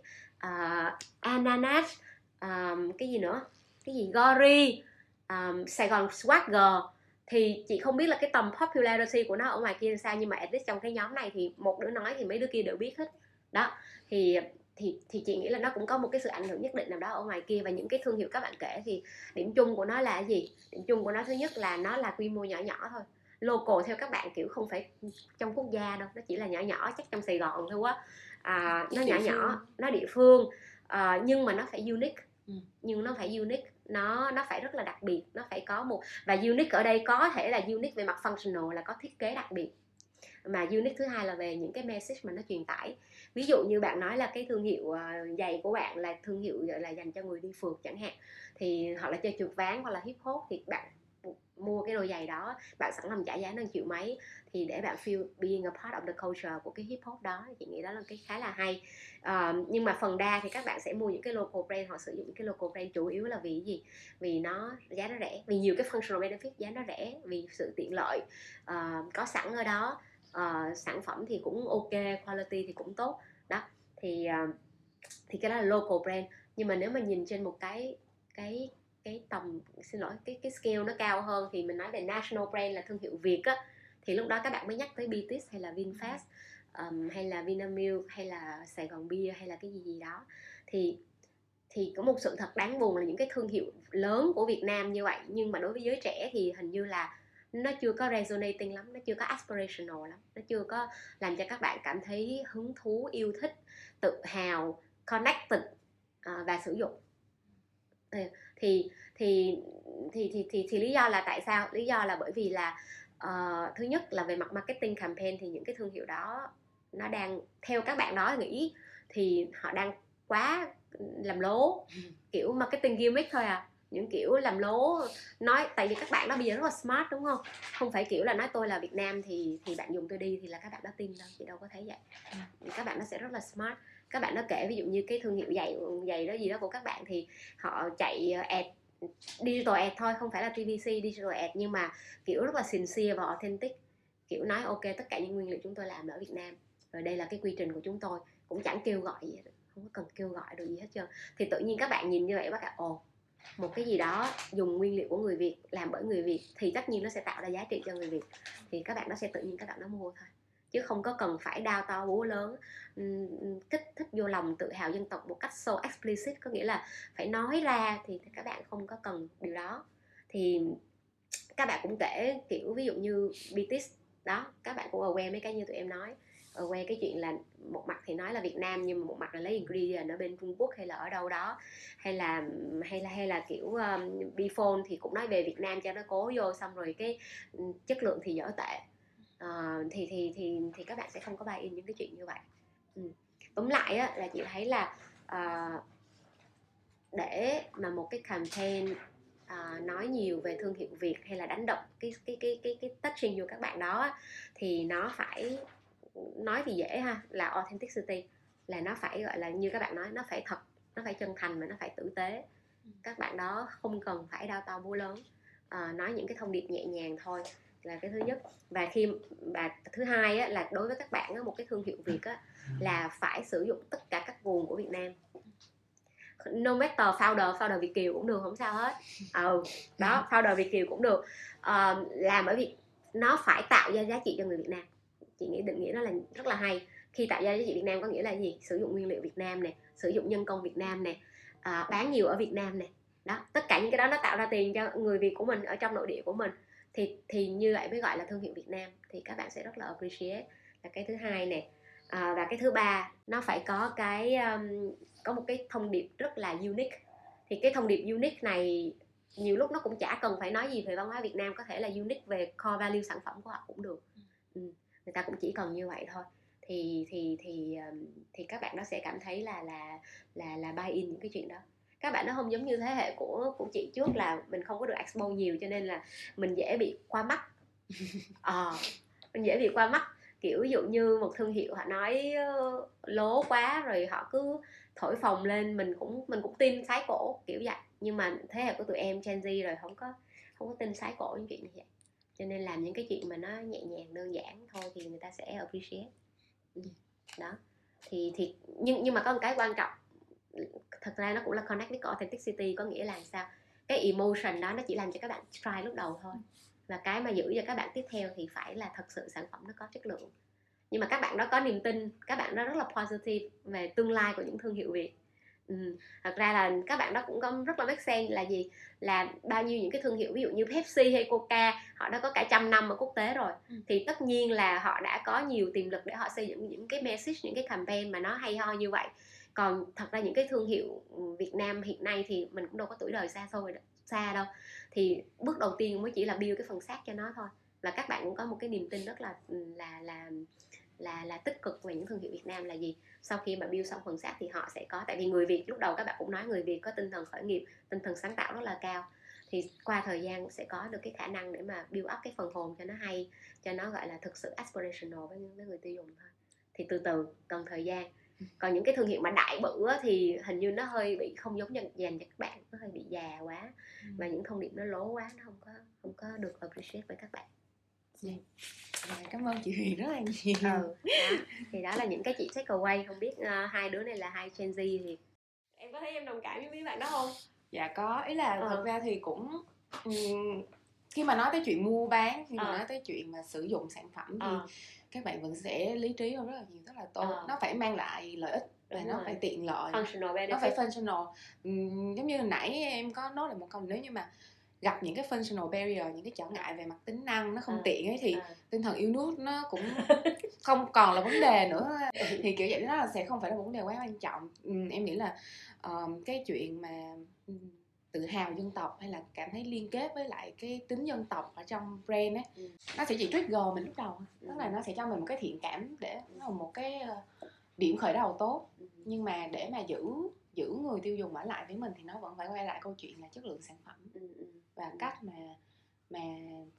uh, Ananas um, cái gì nữa? Cái gì? Gori um, Sài Gòn Swagger thì chị không biết là cái tầm popularity của nó ở ngoài kia là sao nhưng mà at least trong cái nhóm này thì một đứa nói thì mấy đứa kia đều biết hết. Đó thì thì thì chị nghĩ là nó cũng có một cái sự ảnh hưởng nhất định nào đó ở ngoài kia. Và những cái thương hiệu các bạn kể thì điểm chung của nó là gì? Điểm chung của nó thứ nhất là nó là quy mô nhỏ nhỏ thôi. Local theo các bạn kiểu không phải trong quốc gia đâu nó chỉ là nhỏ nhỏ chắc trong sài gòn thôi quá à, nó nhỏ nhỏ nó địa phương à, nhưng mà nó phải unique. Ừ. nhưng nó phải unique nó nó phải rất là đặc biệt nó phải có một và unique ở đây có thể là unique về mặt functional là có thiết kế đặc biệt. Mà unique thứ hai là về những cái message mà nó truyền tải. Ví dụ như bạn nói là cái thương hiệu uh, giày của bạn là thương hiệu gọi là dành cho người đi phượt chẳng hạn thì hoặc là chơi trượt ván hoặc là hip hop thì bạn mua cái đôi giày đó bạn sẵn lòng trả giá năm triệu mấy thì để bạn feel being a part of the culture của cái hip hop đó chị nghĩ đó là cái khá là hay. Uh, nhưng mà phần đa thì các bạn sẽ mua những cái local brand họ sử dụng những cái local brand chủ yếu là vì cái gì? Vì nó giá nó rẻ vì nhiều cái functional benefit giá nó rẻ vì sự tiện lợi uh, có sẵn ở đó uh, sản phẩm thì cũng ok quality thì cũng tốt. Đó thì uh, thì cái đó là local brand. Nhưng mà nếu mà nhìn trên một cái cái cái tầm xin lỗi cái cái scale nó cao hơn thì mình nói về national brand là thương hiệu Việt á. Thì lúc đó các bạn mới nhắc tới Bitis hay là Vinfast um, hay là Vinamilk hay là Sài Gòn Bia hay là cái gì gì đó. Thì thì có một sự thật đáng buồn là những cái thương hiệu lớn của Việt Nam như vậy nhưng mà đối với giới trẻ thì hình như là nó chưa có resonating lắm nó chưa có aspirational lắm nó chưa có làm cho các bạn cảm thấy hứng thú yêu thích tự hào connected uh, và sử dụng thì thì thì thì thì thì, lý do là tại sao? Lý do là bởi vì là uh, thứ nhất là về mặt marketing campaign thì những cái thương hiệu đó nó đang theo các bạn đó nghĩ thì họ đang quá làm lố kiểu marketing gimmick thôi à. Những kiểu làm lố nói tại vì các bạn đó bây giờ rất là smart đúng không? Không phải kiểu là nói tôi là Việt Nam thì thì bạn dùng tôi đi thì là các bạn đó tin đâu chị đâu có thấy vậy. Các bạn nó sẽ rất là smart các bạn nó kể, ví dụ như cái thương hiệu giày giày đó gì đó của các bạn thì họ chạy ờ, ad, digital ad thôi, không phải là TVC digital ad. Nhưng mà, kiểu, rất là sincere và authentic. Kiểu, nói ok tất cả những nguyên liệu chúng tôi làm ở Việt Nam. Rồi đây là cái quy trình của chúng tôi. Cũng chẳng kêu gọi gì hết, không có cần kêu gọi được gì hết trơn. Thì tự nhiên các bạn nhìn như vậy các bạn ồ, một cái gì đó dùng nguyên liệu của người Việt, làm bởi người Việt thì tất nhiên nó sẽ tạo ra giá trị cho người Việt. Thì các bạn nó sẽ tự nhiên các bạn nó mua thôi chứ không có cần phải đao to búa lớn. Kích thích vô lòng tự hào dân tộc một cách so explicit có nghĩa là phải nói ra thì các bạn không có cần điều đó. Thì các bạn cũng kể kiểu ví dụ như BTS đó các bạn cũng aware mấy cái như tụi em nói. Aware cái chuyện là một mặt thì nói là Việt Nam nhưng mà một mặt là lấy ingredient ở bên Trung Quốc hay là ở đâu đó. Hay là hay là hay là kiểu um, Bphone thì cũng nói về Việt Nam cho nó cố vô xong rồi cái chất lượng thì dở tệ uh, thì thì thì thì các bạn sẽ không có buy in những cái chuyện như vậy. Ừ. tóm lại á, là chị thấy là uh, để mà một cái campaign uh, nói nhiều về thương hiệu Việt hay là đánh động cái cái cái cái cái touching vô các bạn đó thì nó phải nói thì dễ ha là authenticity là nó phải gọi là như các bạn nói nó phải thật nó phải chân thành và nó phải tử tế. Các bạn đó không cần phải đau to búa lớn à, nói những cái thông điệp nhẹ nhàng thôi là cái thứ nhất. Và khi và thứ hai á, là đối với các bạn á, một cái thương hiệu việt á, là phải sử dụng tất cả các nguồn của việt nam. No matter founder founder việt kiều cũng được không sao hết. Ừ đó founder việt kiều cũng được. Uh, làm bởi vì nó phải tạo ra giá trị cho người việt nam. Chị nghĩ định nghĩa nó là rất là hay. Khi tạo ra giá trị Việt Nam có nghĩa là gì? Sử dụng nguyên liệu Việt Nam này sử dụng nhân công Việt Nam này à, bán nhiều ở Việt Nam này đó tất cả những cái đó nó tạo ra tiền cho người Việt của mình ở trong nội địa của mình thì thì như vậy mới gọi là thương hiệu Việt Nam thì các bạn sẽ rất là appreciate. Là cái thứ hai này à, và cái thứ ba nó phải có cái um, có một cái thông điệp rất là unique. Thì cái thông điệp unique này nhiều lúc nó cũng chả cần phải nói gì về văn hóa Việt Nam có thể là unique về core value sản phẩm của họ cũng được. Ừ. người ta cũng chỉ cần như vậy thôi. Thì thì thì thì các bạn nó sẽ cảm thấy là là là là buy in những cái chuyện đó các bạn nó không giống như thế hệ của của chị trước là mình không có được expo nhiều cho nên là mình dễ bị qua mắt. À, mình dễ bị qua mắt. Kiểu ví dụ như một thương hiệu họ nói lố quá rồi họ cứ thổi phồng lên mình cũng mình cũng tin sái cổ kiểu vậy. Nhưng mà thế hệ của tụi em Gen Z rồi không có không có tin sái cổ những chuyện như vậy cho nên làm những cái chuyện mà nó nhẹ nhàng đơn giản thôi thì người ta sẽ appreciate. Đó. Thì thì nhưng nhưng mà có một cái quan trọng thật ra nó cũng là connect với authenticity có nghĩa là sao? Cái emotion đó nó chỉ làm cho các bạn try lúc đầu thôi. Và cái mà giữ cho các bạn tiếp theo thì phải là thật sự sản phẩm nó có chất lượng. Nhưng mà các bạn đó có niềm tin các bạn đó rất là positive về tương lai của những thương hiệu việt. Ừ. thật ra là các bạn đó cũng có rất là make sense là gì? Là bao nhiêu những cái thương hiệu ví dụ như Pepsi hay Coca họ đã có cả trăm năm ở quốc tế rồi. Ừ. thì tất nhiên là họ đã có nhiều tiềm lực để họ xây dựng những cái message những cái campaign mà nó hay ho như vậy còn thật ra những cái thương hiệu ừ, Việt Nam hiện nay thì mình cũng đâu có tuổi đời xa xôi xa đâu. Thì bước đầu tiên mới chỉ là build cái phần xác cho nó thôi. Và các bạn cũng có một cái niềm tin rất là ừ, là là là là tích cực về những thương hiệu Việt Nam là gì? Sau khi mà build xong phần xác thì họ sẽ có tại vì người Việt lúc đầu các bạn cũng nói người Việt có tinh thần khởi nghiệp tinh thần sáng tạo rất là cao. Thì qua thời gian sẽ có được cái khả năng để mà build up cái phần hồn cho nó hay cho nó gọi là thực sự aspirational với, với người tiêu dùng thôi. Thì từ từ cần thời gian còn những cái thương hiệu mà đại bự thì hình như nó hơi bị không giống dành, dành cho các bạn nó hơi bị già quá và những thông điệp nó lố quá nó không có không có được appreciate với các bạn Rồi, cảm ơn chị Huyền rất là nhiều ừ đó. thì đó là những cái chị take away không biết uh, hai đứa này là hai Gen Z thì em có thấy em đồng cảm với mấy bạn đó không dạ có ý là Ờ. thật ra thì cũng ừm, khi mà nói tới chuyện mua bán khi mà Ờ. nói tới chuyện mà sử dụng sản phẩm thì Ờ. các bạn vẫn sẽ lý trí hơn rất là nhiều rất là tốt Ờ. nó phải mang lại lợi ích và Đúng nó rồi. phải tiện lợi functional benefit nó phải functional giống như hồi nãy em có nói lại một câu nếu như mà gặp những cái functional barrier những cái trở ngại về mặt tính năng nó không Ờ. tiện ấy thì Ờ. tinh thần yêu nước nó cũng không còn là vấn đề nữa thì kiểu vậy nó là sẽ không phải là vấn đề quá quan trọng em nghĩ là ờm, cái chuyện mà tự hào dân tộc hay là cảm thấy liên kết với lại cái tính dân tộc ở trong brand ấy Ừ. nó sẽ chỉ trigger mình lúc đầu Ừ. tức là nó sẽ cho mình một cái thiện cảm để nó một cái ờ, điểm khởi đầu tốt Ừ. nhưng mà để mà giữ giữ người tiêu dùng ở lại với mình thì nó vẫn phải quay lại câu chuyện là chất lượng sản phẩm Ừ, ừ. và cách mà mà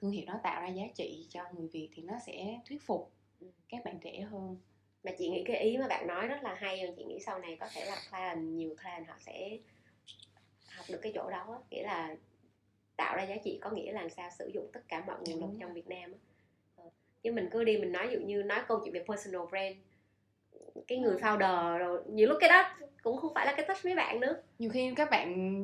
thương hiệu nó tạo ra giá trị cho người Việt thì nó sẽ thuyết phục Ừ. các bạn trẻ hơn mà chị nghĩ cái ý mà bạn nói rất là hay và chị nghĩ sau này có thể là client nhiều client họ sẽ được cái chỗ đó á. nghĩa là tạo ra giá trị có nghĩa là làm sao sử dụng tất cả mọi nguồn lực trong Việt Nam á. Ờ. chứ mình cứ đi mình nói dụ như nói câu chuyện về personal brand cái người founder rồi nhiều lúc cái đó cũng không phải là cái touch mấy bạn nữa nhiều khi các bạn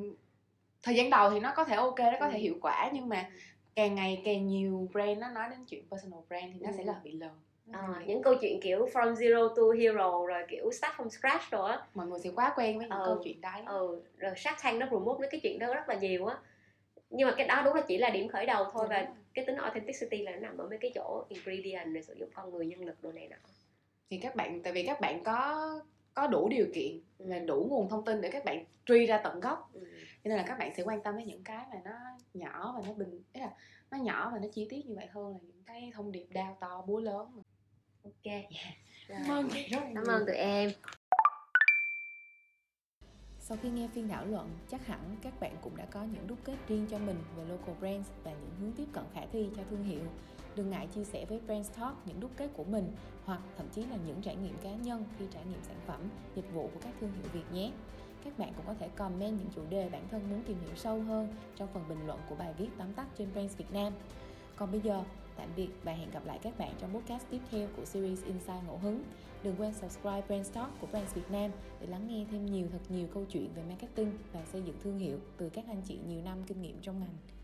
thời gian đầu thì nó có thể ok nó có thể Ừ. hiệu quả nhưng mà càng ngày càng nhiều brand nó nói đến chuyện personal brand thì nó Ừ. sẽ là bị lờ Bị- những câu chuyện kiểu from zero to hero rồi kiểu start from scratch rồi á mọi người sẽ quá quen với những Ừ. câu chuyện đấy ừ, rồi Shark Tank nó promote cái chuyện đó rất là nhiều á nhưng mà cái đó đúng là chỉ là điểm khởi đầu thôi Đúng và rồi. cái tính authenticity là nó nằm ở mấy cái chỗ ingredient rồi sử dụng con người nhân lực đồ này nọ thì các bạn tại vì các bạn có có đủ điều kiện Ừ. và đủ nguồn thông tin để các bạn truy ra tận gốc ừ. cho nên là các bạn sẽ quan tâm đến những cái mà nó nhỏ và nó bình ý là nó nhỏ và nó chi tiết như vậy hơn là những cái thông điệp đao to búa lớn ok cảm ơn cảm ơn tụi em Sau khi nghe phiên thảo luận, chắc hẳn các bạn cũng đã có những đúc kết riêng cho mình về local brands và những hướng tiếp cận khả thi cho thương hiệu. Đừng ngại chia sẻ với Brands Talk những đúc kết của mình hoặc thậm chí là những trải nghiệm cá nhân khi trải nghiệm sản phẩm, dịch vụ của các thương hiệu Việt nhé. Các bạn cũng có thể comment những chủ đề bản thân muốn tìm hiểu sâu hơn trong phần bình luận của bài viết tóm tắt trên Brands Việt Nam. Còn bây giờ, tạm biệt và hẹn gặp lại các bạn trong podcast tiếp theo của series Insight Ngẫu Hứng. Đừng quên subscribe Brand Talk của Brands Việt Nam để lắng nghe thêm nhiều thật nhiều câu chuyện về marketing và xây dựng thương hiệu từ các anh chị nhiều năm kinh nghiệm trong ngành.